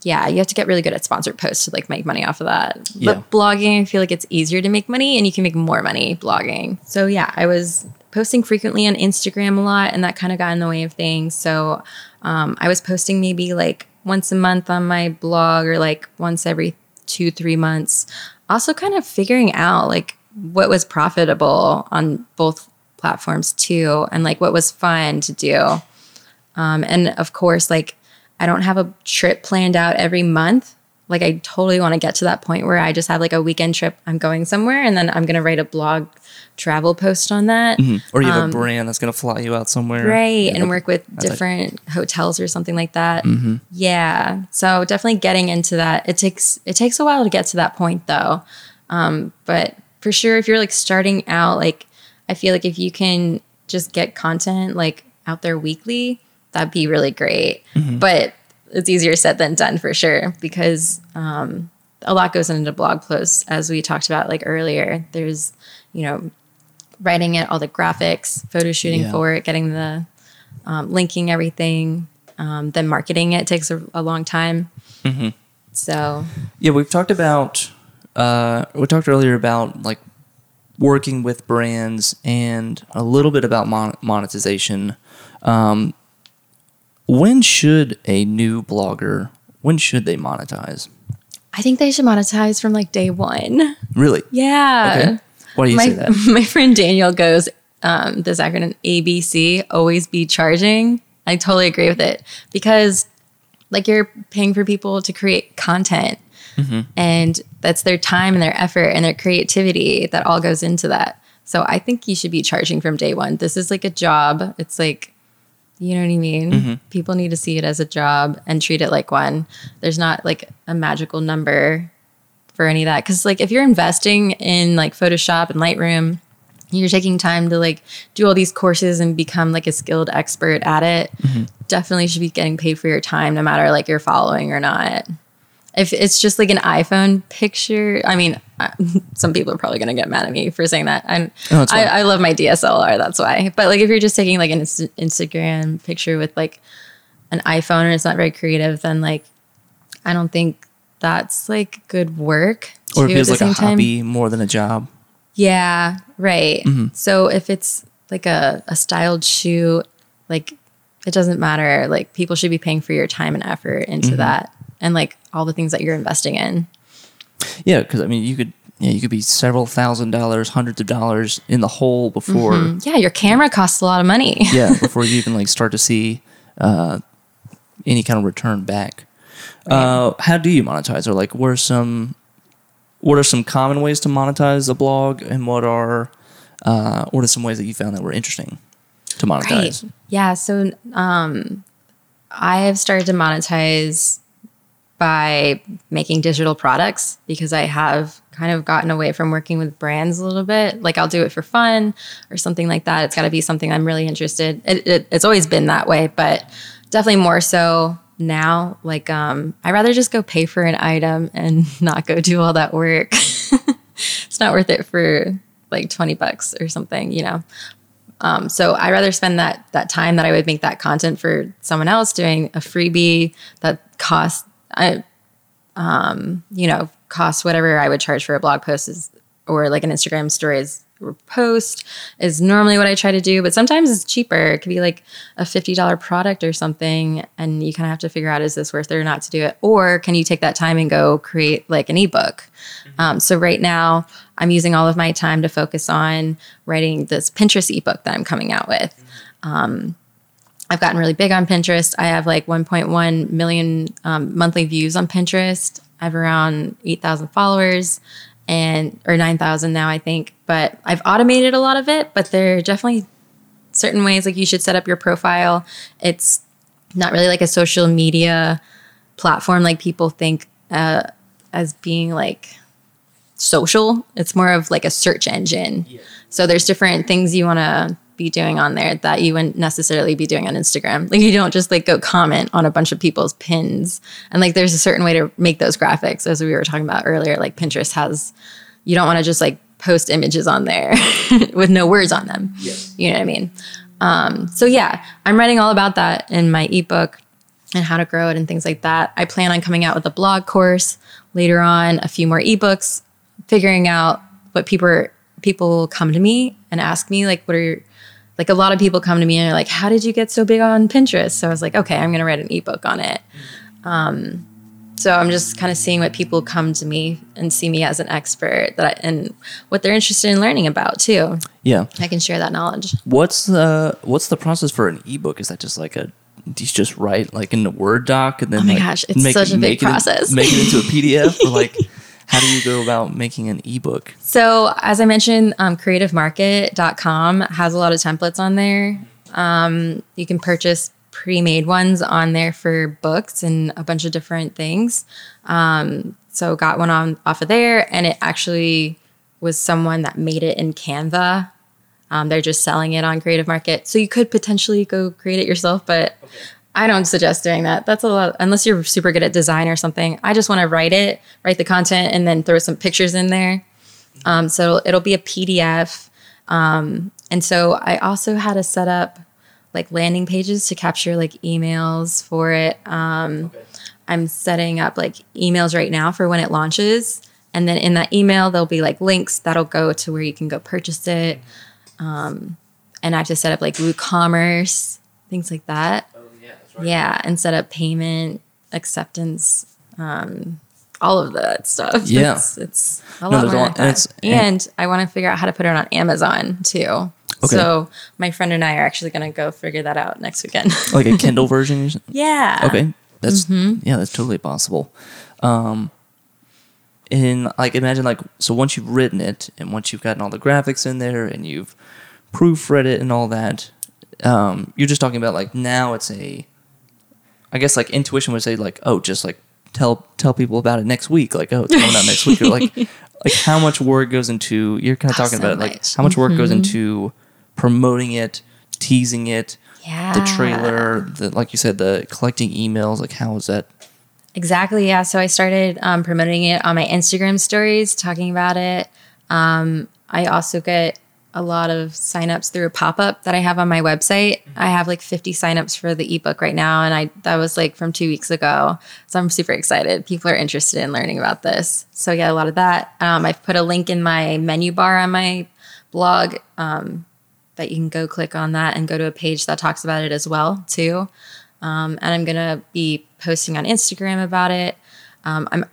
yeah, you have to get really good at sponsored posts to like make money off of that. Yeah. But blogging, I feel like it's easier to make money and you can make more money blogging. So yeah, I was posting frequently on Instagram a lot and that kind of got in the way of things. So um, I was posting maybe like once a month on my blog or like once every two, three months. Also kind of figuring out like what was profitable on both platforms too and like what was fun to do. Um, and of course, like I don't have a trip planned out every month like I totally want to get to that point where I just have like a weekend trip. I'm going somewhere and then I'm going to write a blog travel post on that. Or you have a brand that's going to fly you out somewhere. Um, Right. And work with that's like- different hotels or something like that. Yeah. So definitely getting into that. It takes it takes a while to get to that point though. Um, but for sure if you're like starting out, like I feel like if you can just get content like out there weekly, that'd be really great. But it's easier said than done for sure because um, a lot goes into blog posts as we talked about like earlier. There's, you know, writing it, all the graphics, photo shooting Yeah. for it, getting the um, linking everything, um, then marketing it takes a, a long time. So Yeah, we've talked about uh, we talked earlier about like working with brands and a little bit about mon- monetization. Um, when should a new blogger when should they monetize? I think they should monetize from like day one. Really? Yeah. Okay. Why do you my, say that? *laughs* my friend Daniel goes, um, this acronym ABC, always be charging. I totally agree with it because like you're paying for people to create content and that's their time and their effort and their creativity that all goes into that. So I think you should be charging from day one. This is like a job. It's like, you know what I mean? Mm-hmm. People need to see it as a job and treat it like one. There's not like a magical number for any of that. Cause like if you're investing in like Photoshop and Lightroom, you're taking time to like do all these courses and become like a skilled expert at it. Mm-hmm. Definitely should be getting paid for your time, no matter like you're following or not. If it's just like an iPhone picture, I mean, *laughs* some people are probably gonna get mad at me for saying that. I'm, it's I. I love my DSLR, that's why. But like if you're just taking like an Instagram picture with like an iPhone and it's not very creative, then like I don't think that's like good work. Or it feels like a same time. hobby more than a job. Yeah, right. Mm-hmm. So if it's like a, a styled shoot, like it doesn't matter. Like people should be paying for your time and effort into Mm-hmm. that and like all the things that you're investing in. Yeah, because I mean, you could yeah, you could be several thousand dollars, hundreds of dollars in the hole before Yeah, your camera costs a lot of money. *laughs* yeah *laughs* before you even like start to see uh, any kind of return back. Uh, how do you monetize? Or like, what are some what are some common ways to monetize a blog, and what are uh, what are some ways that you found that were interesting to monetize? Right. Yeah. So um, I have started to monetize by making digital products because I have kind of gotten away from working with brands a little bit. Like I'll do it for fun or something like that. It's got to be something I'm really interested. It, it, it's always been that way, but definitely more so now. Like um, I rather just go pay for an item and *laughs* not go do all that work. *laughs* it's not worth it for like 20 bucks or something, you know. Um, so I rather spend that that time that I would make that content for someone else doing a freebie that costs, I, um, you know, cost whatever I would charge for a blog post is, or like an Instagram stories or post is normally what I try to do. But sometimes it's cheaper. It could be like a fifty dollar product or something, and you kind of have to figure out is this worth it or not to do it, or can you take that time and go create like an ebook. Um, so right now, I'm using all of my time to focus on writing this Pinterest ebook that I'm coming out with. Um, I've gotten really big on Pinterest. I have like 1.1 million um, monthly views on Pinterest. I have around 8,000 followers and or 9,000 now, I think. But I've automated a lot of it. But there are definitely certain ways like you should set up your profile. It's not really like a social media platform like people think uh, as being like social. It's more of like a search engine. So there's different things you want to be doing on there that you wouldn't necessarily be doing on Instagram. Like you don't just like go comment on a bunch of people's pins. And like there's a certain way to make those graphics as we were talking about earlier. Like Pinterest has you don't want to just like post images on there *laughs* with no words on them. You know what I mean? Um, so yeah, I'm writing all about that in my ebook and how to grow it and things like that. I plan on coming out with a blog course later on, a few more ebooks, figuring out what people are, people come to me and ask me like, what are your like a lot of people come to me and are like, how did you get so big on Pinterest? So I was like, okay, I'm gonna write an ebook on it. Um, so I'm just kind of seeing what people come to me and see me as an expert that I, and what they're interested in learning about too. Yeah. I can share that knowledge. What's the what's the process for an ebook? Is that just like a do you just write like in the Word doc and then Oh my like, gosh, it's such a big make it process. make it into a PDF or like *laughs* how do you go about making an ebook? So, as I mentioned, um, creativemarket.com has a lot of templates on there. Um, you can purchase pre made ones on there for books and a bunch of different things. Um, so, got one on off of there, and it actually was someone that made it in Canva. Um, they're just selling it on Creative Market. So, you could potentially go create it yourself, but I don't suggest doing that. That's a lot, unless you're super good at design or something. I just want to write it, write the content, and then throw some pictures in there. Um, so it'll be a PDF. Um, and so I also had to set up like landing pages to capture like emails for it. Um, I'm setting up like emails right now for when it launches. And then in that email, there'll be like links that'll go to where you can go purchase it. Um, and I have to set up like WooCommerce, things like that. Yeah, and set up payment, acceptance, um, all of that stuff. Yeah. It's, it's a No, lot a more lot- and And I want to figure out how to put it on Amazon too. Okay. So my friend and I are actually going to go figure that out next weekend. *laughs* Like a Kindle version? yeah. Okay, that's Mm-hmm. yeah, that's totally possible. Um, in like imagine like so once you've written it and once you've gotten all the graphics in there and you've proofread it and all that, um, you're just talking about like now it's a, I guess like intuition would say like oh just like tell tell people about it next week like oh it's coming out next week or like *laughs* like how much work goes into you're kind of Oh, talking so about it, like how much work goes into promoting it, teasing it, Yeah. the trailer, the like you said, the collecting emails. Like, how is that? Exactly. Yeah. So I started um, promoting it on my Instagram stories, talking about it. Um, I also get a lot of signups through a pop up that I have on my website. I have like 50 signups for the ebook right now, and I that was like from two weeks ago. So I'm super excited. People are interested in learning about this. So yeah, a lot of that. Um, I've put a link in my menu bar on my blog um, that you can go click on that and go to a page that talks about it as well too. Um, and I'm gonna be posting on Instagram about it. Um, I'm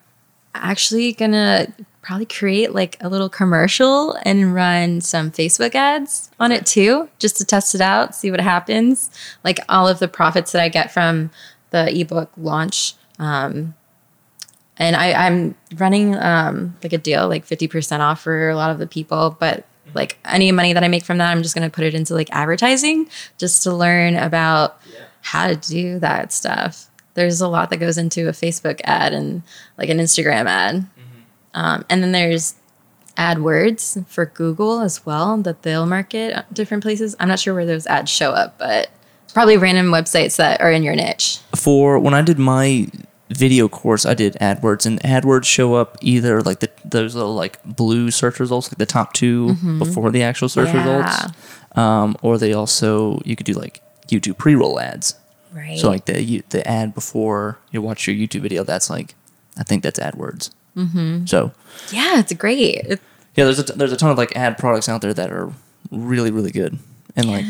actually gonna probably create like a little commercial and run some Facebook ads on it too, just to test it out, see what happens. Like all of the profits that I get from the ebook launch. Um, and I, I'm running um, like a deal, like 50% off for a lot of the people, but like any money that I make from that, I'm just gonna put it into like advertising just to learn about how to do that stuff. There's a lot that goes into a Facebook ad and like an Instagram ad. Um, and then there's AdWords for Google as well that they'll market different places. I'm not sure where those ads show up, but probably random websites that are in your niche. For when I did my video course, I did AdWords, and AdWords show up either like the those little like blue search results, like the top 2 before the actual search Mm-hmm. Yeah. results, um, or they also you could do like YouTube pre-roll ads. Right. So like the you- the ad before you watch your YouTube video, that's like I think that's AdWords. Mm-hmm. So yeah, it's great. Yeah, there's a t- there's a ton of like ad products out there that are really really good, and like,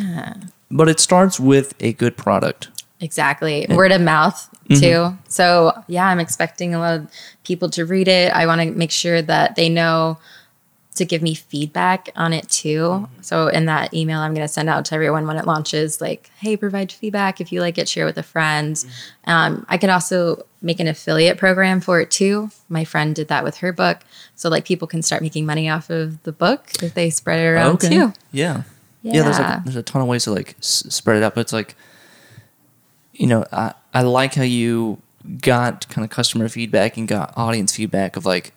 but it starts with a good product. Exactly. Word of mouth too. So yeah, I'm expecting a lot of people to read it. I want to make sure that they know to give me feedback on it too. So in that email I'm going to send out to everyone when it launches, like, hey, provide feedback if you like it, share with a friend. Um, I could also make an affiliate program for it too. My friend did that with her book, so like people can start making money off of the book if they spread it around too. Yeah. Yeah. there's Yeah. like there's a ton of ways to like s- spread it out, but it's like, you know, I I like how you got kind of customer feedback and got audience feedback of like,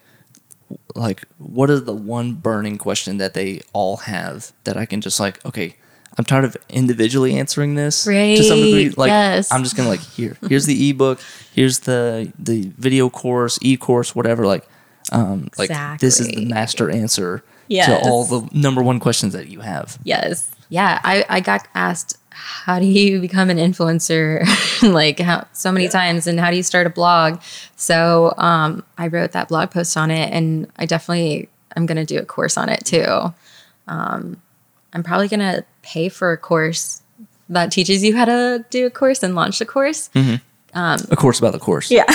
like what is the one burning question that they all have that I can just like okay. I'm tired of individually answering this to some degree. Right, Like yes. I'm just gonna like here, here's the ebook, here's the the video course, e course, whatever. Like, um, like this is the master answer to all the number one questions that you have. Yes. Yeah. I, I got asked, how do you become an influencer? *laughs* like how so many times and how do you start a blog? So um, I wrote that blog post on it and I definitely I'm gonna do a course on it too. Um, I'm probably gonna pay for a course that teaches you how to do a course and launch a course. A course about the course. Yeah.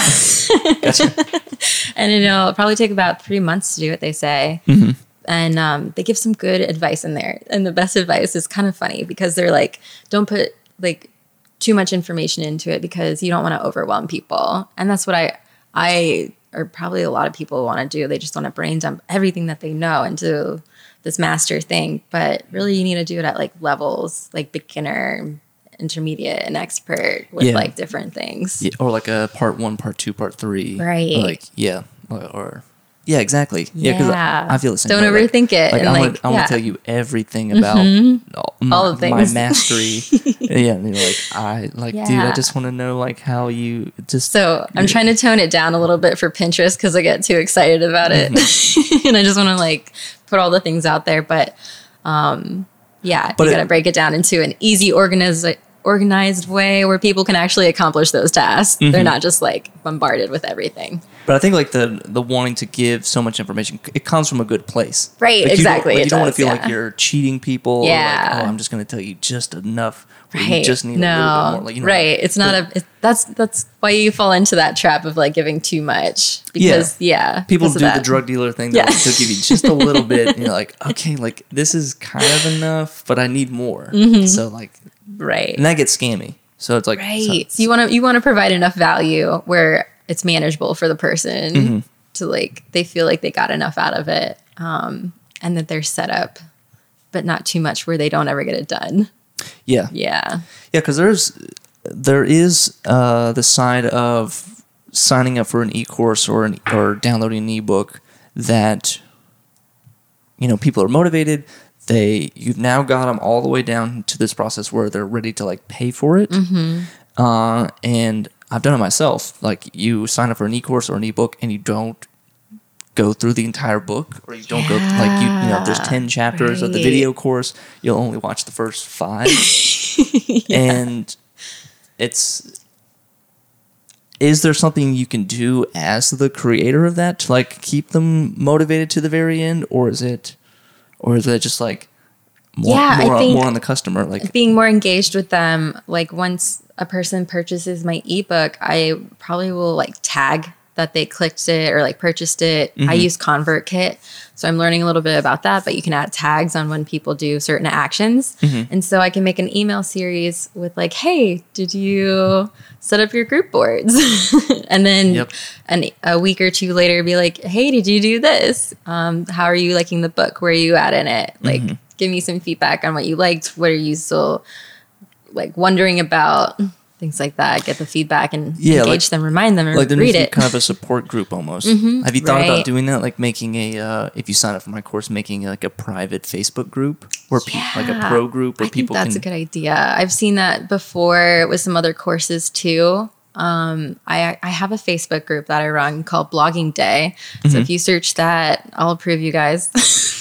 Gotcha. *laughs* and it'll probably take about three months to do it, they say. Mm-hmm. And um, they give some good advice in there. And the best advice is kind of funny because they're like, don't put, like, too much information into it because you don't want to overwhelm people. And that's what I I or probably a lot of people want to do. They just want to brain dump everything that they know into this master thing. But really you need to do it at like levels, like beginner, intermediate, and expert with Yeah. like different things. Yeah, or like a part one, part two, part three. Right. Like yeah, or, or yeah, exactly. Yeah, because Yeah. I, I feel the same. Don't way. Like- overthink it, Like, and, I like, want, I want yeah. to tell you everything about all, my, All the my mastery. *laughs* yeah, and you're like I like, dude, I just want to know like how you just. So I'm trying to tone it down a little bit for Pinterest because I get too excited about it, Mm-hmm. *laughs* and I just want to like put all the things out there. But um, yeah, But you got to break it down into an easy, organized, organized way where people can actually accomplish those tasks. Mm-hmm. They're not just like bombarded with everything. But I think like the the wanting to give so much information, it comes from a good place. Right, Like, you don't- exactly, like, you don't want to feel yeah. like you're cheating people. or, like, Yeah. oh, I'm just going to tell you just enough. or You Right. just need no. a little bit more. Like, you know, right. It's not a. It, that's that's why you fall into that trap of like giving too much because yeah, people do the drug dealer thing. Yeah. They'll, they'll give you just a little bit, and you're *laughs* like, okay, like this is kind of enough, but I need more. Mm-hmm. So like, right. and that gets scammy. So it's like, Right. so- So you want to you want to provide enough value where it's manageable for the person Mm-hmm. to like they feel like they got enough out of it, um, and that they're set up, but not too much where they don't ever get it done. yeah, Yeah. yeah, because there's there is uh, the side of signing up for an e-course or an or downloading an ebook that you know people are motivated. They you've now got them all the way down to this process where they're ready to like pay for it. Uh, and I've done it myself. Like you sign up for an e-course or an ebook, and you don't go through the entire book, or you don't go like you you know. There's ten chapters of the video course, you'll only watch the first five, *laughs* and it's. Is there something you can do as the creator of that to like keep them motivated to the very end, or is it, or is it just like more Yeah, I more, on, think- more on the customer? Like Being more engaged with them, like once a person purchases my ebook, I probably will like tag that they clicked it or like purchased it. I mm-hmm. use ConvertKit. So I'm learning a little bit about that, but you can add tags on when people do certain actions. Mm-hmm. And so I can make an email series with like, hey, did you set up your group boards? *laughs* and then Yep. an, a week or two later be like, hey, did you do this? Um, how are you liking the book? Where are you at in it? Like, mm-hmm. Give me some feedback on what you liked. What are you still like wondering about? Things like that. Get the feedback and Yeah, engage like- them, remind them, and like read needs to be it. Mm-hmm. kind of a support group almost. Have you thought about doing that? Like making a uh, if you sign up for my course, making like a private Facebook group where pe- like a pro group where I think people that's can. a good idea. I've seen that before with some other courses too. Um, I I have a Facebook group that I run called Blogging Day. Mm-hmm. So if you search that, I'll approve you guys.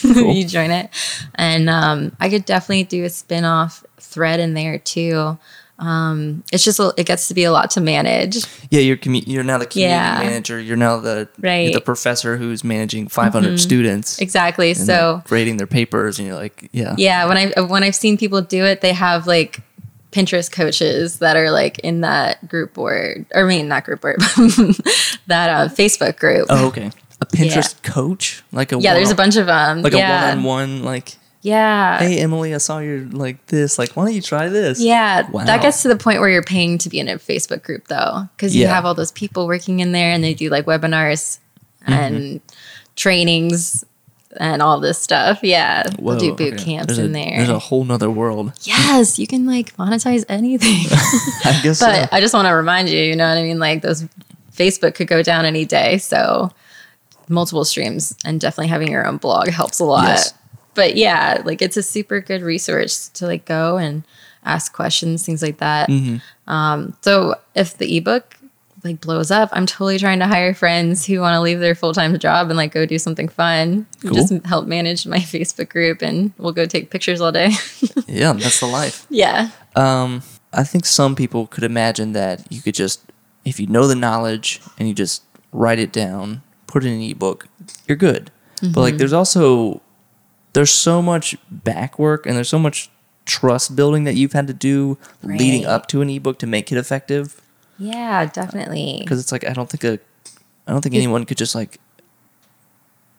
*laughs* you join it, and um, I could definitely do a spin off thread in there too. Um, it's just a, it gets to be a lot to manage. yeah, you're commu- you're now the community Yeah. manager. You're now the Right. Mm-hmm. the professor who's managing 500 students. Exactly. So grading their papers, and you're like, yeah, yeah when i when i've seen people do it they have like pinterest coaches that are like in that group board or i mean not group board *laughs* that uh, facebook group Oh, okay. A Pinterest coach, like a yeah there's a bunch of them like yeah. a one-on-one, like, yeah hey Emily, I saw your like this. Like, why don't you try this? yeah Wow. that gets to the point where you're paying to be in a facebook group though because you have all those people working in there and they do like webinars Mm-hmm. and trainings and all this stuff yeah Whoa, we'll do boot okay. camps There's in a, there There's a whole nother world. yes you can like monetize anything *laughs* I guess. But so. I just want to remind you, you know what I mean? Like those Facebook could go down any day. So multiple streams and definitely having your own blog helps a lot. Yes. But yeah, like it's a super good resource to like go and ask questions, things like that. Mm-hmm. Um, so if the ebook like blows up, I'm totally trying to hire friends who want to leave their full time job and like go do something fun. Cool. Just help manage my *laughs* Facebook group and we'll go take pictures all day. *laughs* yeah, that's the life. yeah. Um, I think some people could imagine that you could just, if you know the knowledge and you just write it down, put it in an ebook, you're good. But Mm-hmm. like, there's also there's so much back work and there's so much trust building that you've had to do leading up to an ebook to make it effective. Yeah, definitely. Because it's like I don't think a, I don't think anyone could just like,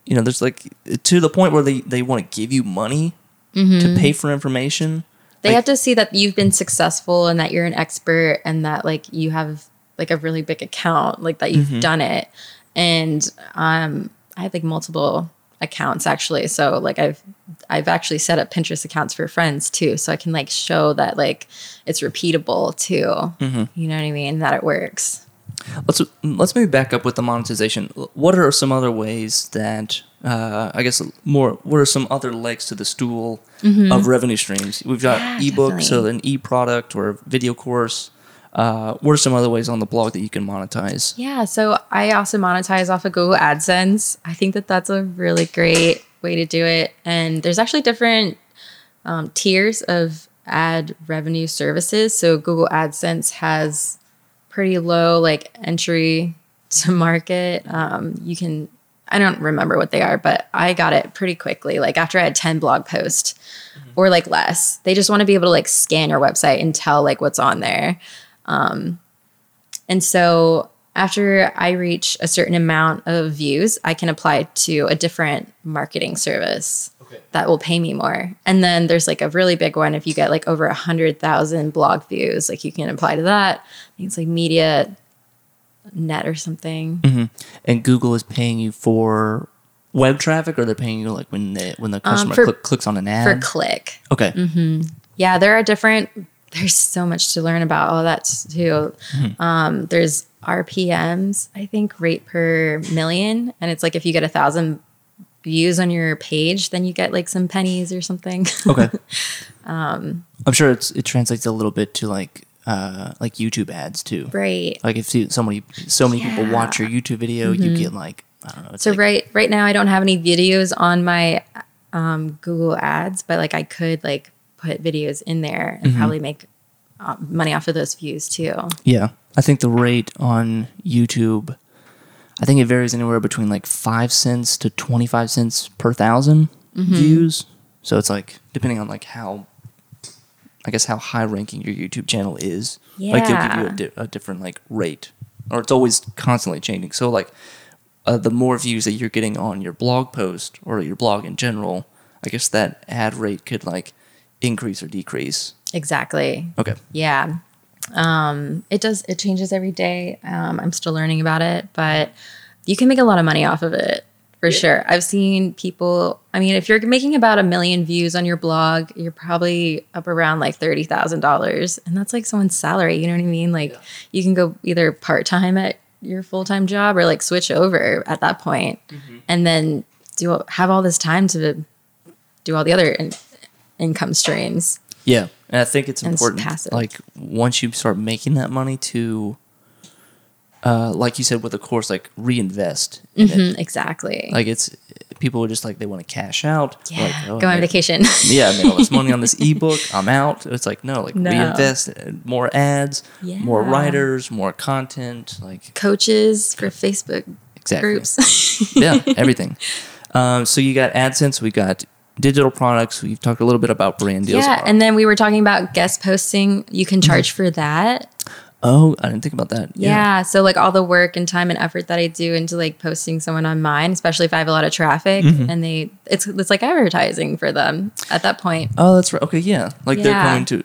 you know, there's like to the point where they they want to give you money Mm-hmm. to pay for information. They Like- have to see that you've been successful and that you're an expert and that like you have like a really big account, like that you've done it. And um, I have like multiple accounts actually. So like I've I've actually set up Pinterest accounts for friends too, so I can like show that like it's repeatable too. You know what I mean? That it works. Let's let's maybe back up with the monetization. What are some other ways that uh, I guess more? What are some other legs to the stool of revenue streams? We've got Mm-hmm. Yeah, ebooks, so an e product or a video course. Uh, what are some other ways on the blog that you can monetize? Yeah, so I also monetize off of Google AdSense. I think that that's a really great way to do it. And there's actually different um, tiers of ad revenue services. So Google AdSense has pretty low like entry to market. Um, you can I don't remember what they are, but I got it pretty quickly. Like after I had 10 blog posts or like less. They just want to be able to like scan your website and tell like what's on there. Um, and so after I reach a certain amount of views, I can apply to a different marketing service that will pay me more. And then there's like a really big one if you get like over a hundred thousand blog views, like you can apply to that. I think it's like media net or something. Mm-hmm. And Google is paying you for web traffic, or they're paying you like when the when the um, customer Um, for- click, clicks on an ad. For click. okay. Mm-hmm. Yeah, there are different. There's so much to learn about all that too. Um, there's RPMs, I think, rate per million, and it's like if you get a thousand views on your page, then you get like some pennies or something. *laughs* Okay. Um, I'm sure it's it translates a little bit to like uh like YouTube ads too. right. Like if you- so many so many people watch your YouTube video, you get like I don't know. It's So like, right right now, I don't have any videos on my um, Google Ads, but like I could like put videos in there and probably make uh, money off of those views too. Yeah, I think the rate on YouTube, I think it varies anywhere between like five cents to twenty five cents per 1000 Mm-hmm. views. So it's like depending on like how, I guess how high ranking your YouTube channel is. Yeah. Like they'll give you a, di- a different like rate, or it's always constantly changing. So like, uh, the more views that you're getting on your blog post or your blog in general, I guess that ad rate could like increase or decrease. Exactly. Okay. Yeah. Um, it does, it changes every day. Um, I'm still learning about it, but you can make a lot of money off of it for sure. I've seen people, I mean, if you're making about a million views on your blog, you're probably up around like $30,000. And that's like someone's salary. You know what I mean? Like you can go either part time at your full time job or like switch over at that point and then do have all this time to do all the other income streams. Yeah, and I think it's And it's important. passive. Like once you start making that money, to, uh, like you said with the course, like reinvest. in it. Mhm, exactly. Like it's people are just like they want to cash out. Yeah, like, oh, go I on made- vacation. *laughs* Yeah, I made all this money on this ebook. I'm out. It's like no, like No. reinvest uh, more ads, more Yeah. writers, more content. Like Coaches for Facebook exactly. groups. yeah, *laughs* everything. Um, so you got AdSense. We got digital products. We've talked a little bit about brand deals. yeah, and then we were talking about guest posting. You can charge for that. oh, I didn't think about that. Yeah. so like all the work and time and effort that I do into like posting someone on mine, especially if I have a lot of traffic, Mm-hmm. and they it's it's like advertising for them at that point. Oh, that's right. Okay, yeah. Like they're coming to.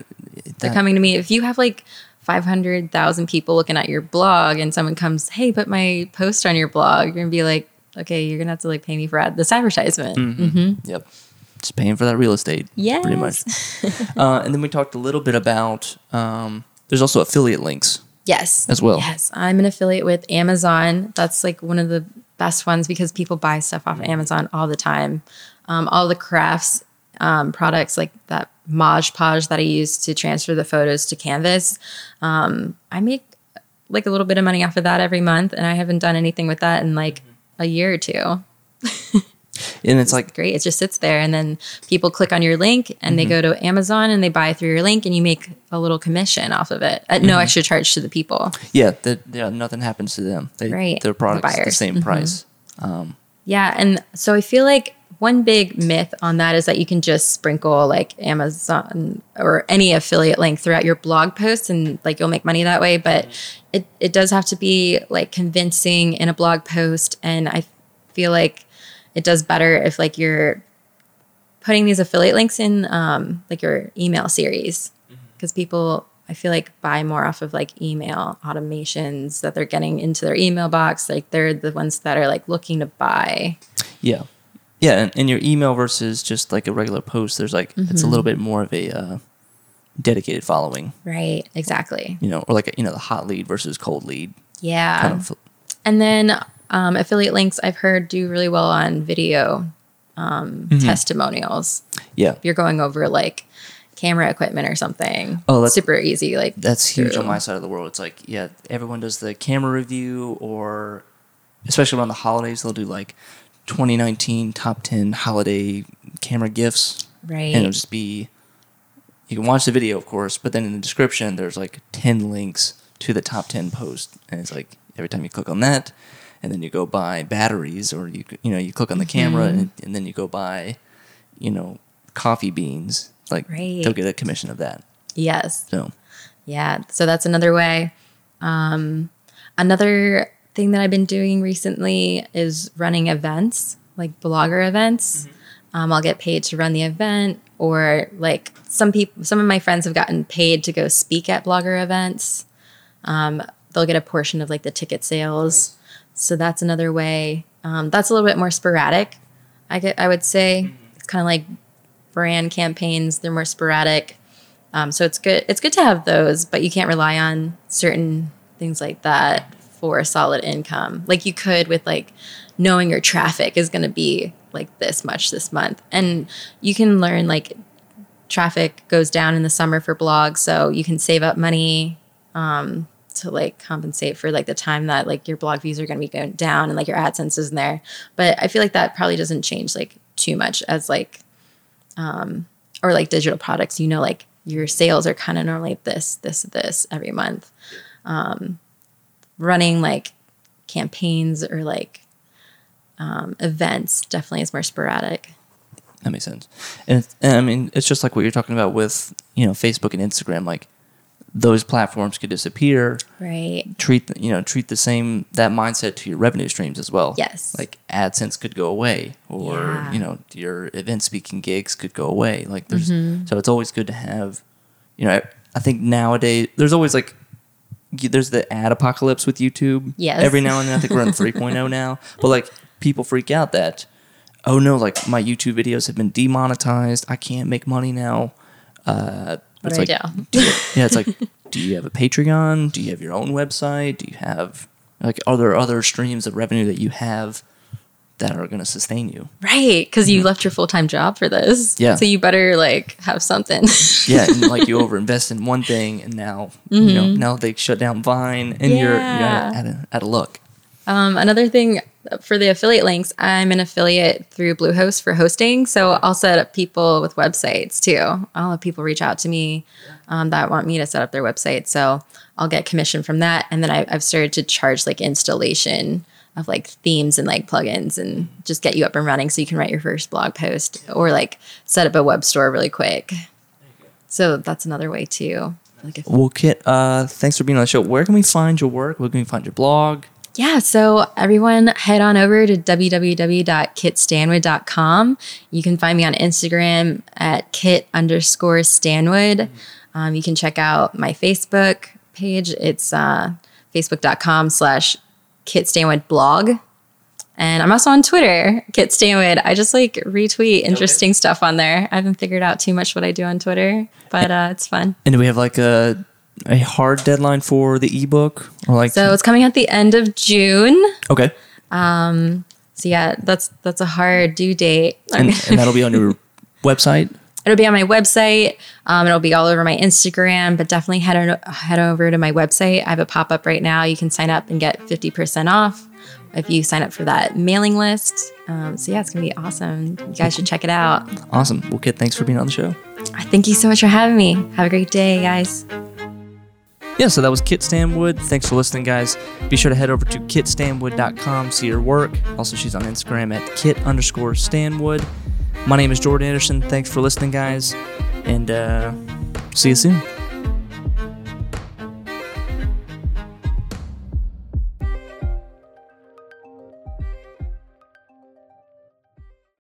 They're coming to me. If you have like 500,000 people looking at your blog and someone comes, hey, put my post on your blog, you're going to be like, okay, you're going to have to like pay me for ad- this advertisement. mm-hmm Yep. Just paying for that real estate. Yeah. Pretty much. *laughs* uh, and then we talked a little bit about um, there's also affiliate links. Yes. As well. Yes. I'm an affiliate with Amazon. That's like one of the best ones because people buy stuff off of Amazon all the time. Um, all the crafts um, products like that Mod Podge that I use to transfer the photos to Canvas. Um, I make like a little bit of money off of that every month, and I haven't done anything with that in like a year or two. *laughs* And it's like, Great. It just sits there, and then people click on your link and they mm-hmm. go to Amazon and they buy through your link, and you make a little commission off of it at no mm-hmm. extra charge to the people. yeah, that yeah, nothing happens to them. They, Right, Their the product's the. Mm-hmm. same price. Um, yeah, and so I feel like one big myth on that is that you can just sprinkle like Amazon or any affiliate link throughout your blog posts and like you'll make money that way, but it it does have to be like convincing in a blog post and I feel like it does better if like you're putting these affiliate links in um, like your email series because people I feel like buy more off of like email automations that they're getting into their email box. Like they're the ones that are like looking to buy. Yeah. Yeah, and, and your email versus just like a regular post, there's like it's a Mm-hmm. little bit more of a uh, dedicated following, Right. Exactly. you know, or like you know the hot lead versus cold lead Yeah. kind of. And then um, affiliate links I've heard do really well on video um, Mm-hmm. testimonials. Yeah, If you're going over like camera equipment or something. Oh, that's- super easy. Like that's huge through- on my side of the world. It's like yeah, everyone does the camera review, or especially around the holidays, they'll do like 2019 top 10 holiday camera gifts, Right. and it'll just be you can watch the video, of course, but then in the description, there's like 10 links to the top 10 post, and it's like every time you click on that, and then you go buy batteries, or you you know you click on the camera, Mm-hmm. and, and then you go buy, you know, coffee beans. Like Right. they'll get a commission of that. yes. So Yeah, so that's another way. Um, another thing that I've been doing recently is running events, like blogger events. Um, I'll get paid to run the event, or like some people, some of my friends have gotten paid to go speak at blogger events. Um, they'll get a portion of like the ticket sales. So that's another way. Um, that's a little bit more sporadic. I I would say it's kind of like brand campaigns. They're more sporadic. Um, so it's good. It's good to have those, but you can't rely on certain things like that for a solid income, like you could with like knowing your traffic is going to be like this much this month, and you can learn like traffic goes down in the summer for blogs, so you can save up money um, to like compensate for like the time that like your blog views are going to be going down and like your AdSense isn't there. But I feel like that probably doesn't change like too much as like um, or like digital products, you know, like your sales are kind of normally this, this, this every month. Um, running like campaigns or like um, events definitely is more sporadic. That makes sense. And, and I mean, it's just like what you're talking about with, you know, Facebook and Instagram. Like those platforms could disappear. Right. Treat, you know, treat the same, that mindset to your revenue streams as well. Yes. Like AdSense could go away or, Yeah. you know, your event speaking gigs could go away. Like there's, Mm-hmm. so it's always good to have, you know, I, I think nowadays there's always like, there's the ad apocalypse with YouTube. Yes. Every now and then, I think we're on 3.0 *laughs* now. But like people freak out that, oh no, like my YouTube videos have been demonetized. I can't make money now. Uh, What it's I like, do? yeah, it's like, do you have a Patreon? Do you have your own website? Do you have like are there other streams of revenue that you have that are going to sustain you? Right. Because you left your full time job for this. Yeah. So you better like have something. Yeah, and *laughs* like you overinvest in one thing, and now you know now they shut down Vine, and you're, you're Yeah. at a, at a look. Um, another thing for the affiliate links, I'm an affiliate through Bluehost for hosting. So I'll set up people with websites too. I'll have people reach out to me um, that want me to set up their website. So I'll get commission from that. And then I, I've started to charge like installation of like themes and like plugins and just get you up and running so you can write your first blog post or like set up a web store really quick. So that's another way too. Like if Well, Kit, uh, thanks for being on the show. Where can we find your work? Where can we find your blog? Yeah, so everyone head on over to www.kitstanwood.com. You can find me on Instagram at kit underscore stanwood. Um, you can check out my Facebook page. It's uh, facebook.com slash kit stanwood blog. And I'm also on Twitter, Kit Stanwood. I just like retweet interesting stuff on there. I haven't figured out too much what I do on Twitter, but uh, it's fun. And do we have like a a hard deadline for the ebook or like So it's coming at the end of June. okay, Um. So yeah, that's that's a hard due date. and, and that'll be on your *laughs* website. it'll be on my website. Um, it'll be all over my Instagram, but definitely head on, head over to my website. I have a pop up right now. You can sign up and get fifty percent off if you sign up for that mailing list. Um, so yeah, it's gonna be awesome. You guys should check it out. Awesome. Well, Kit, thanks for being on the show. Thank you so much for having me. Have a great day, guys. Yeah, so that was Kit Stanwood. Thanks for listening, guys. Be sure to head over to kitstanwood.com, see her work. Also, she's on Instagram at kit underscore stanwood. My name is Jordan Anderson. Thanks for listening, guys, and uh, see you soon.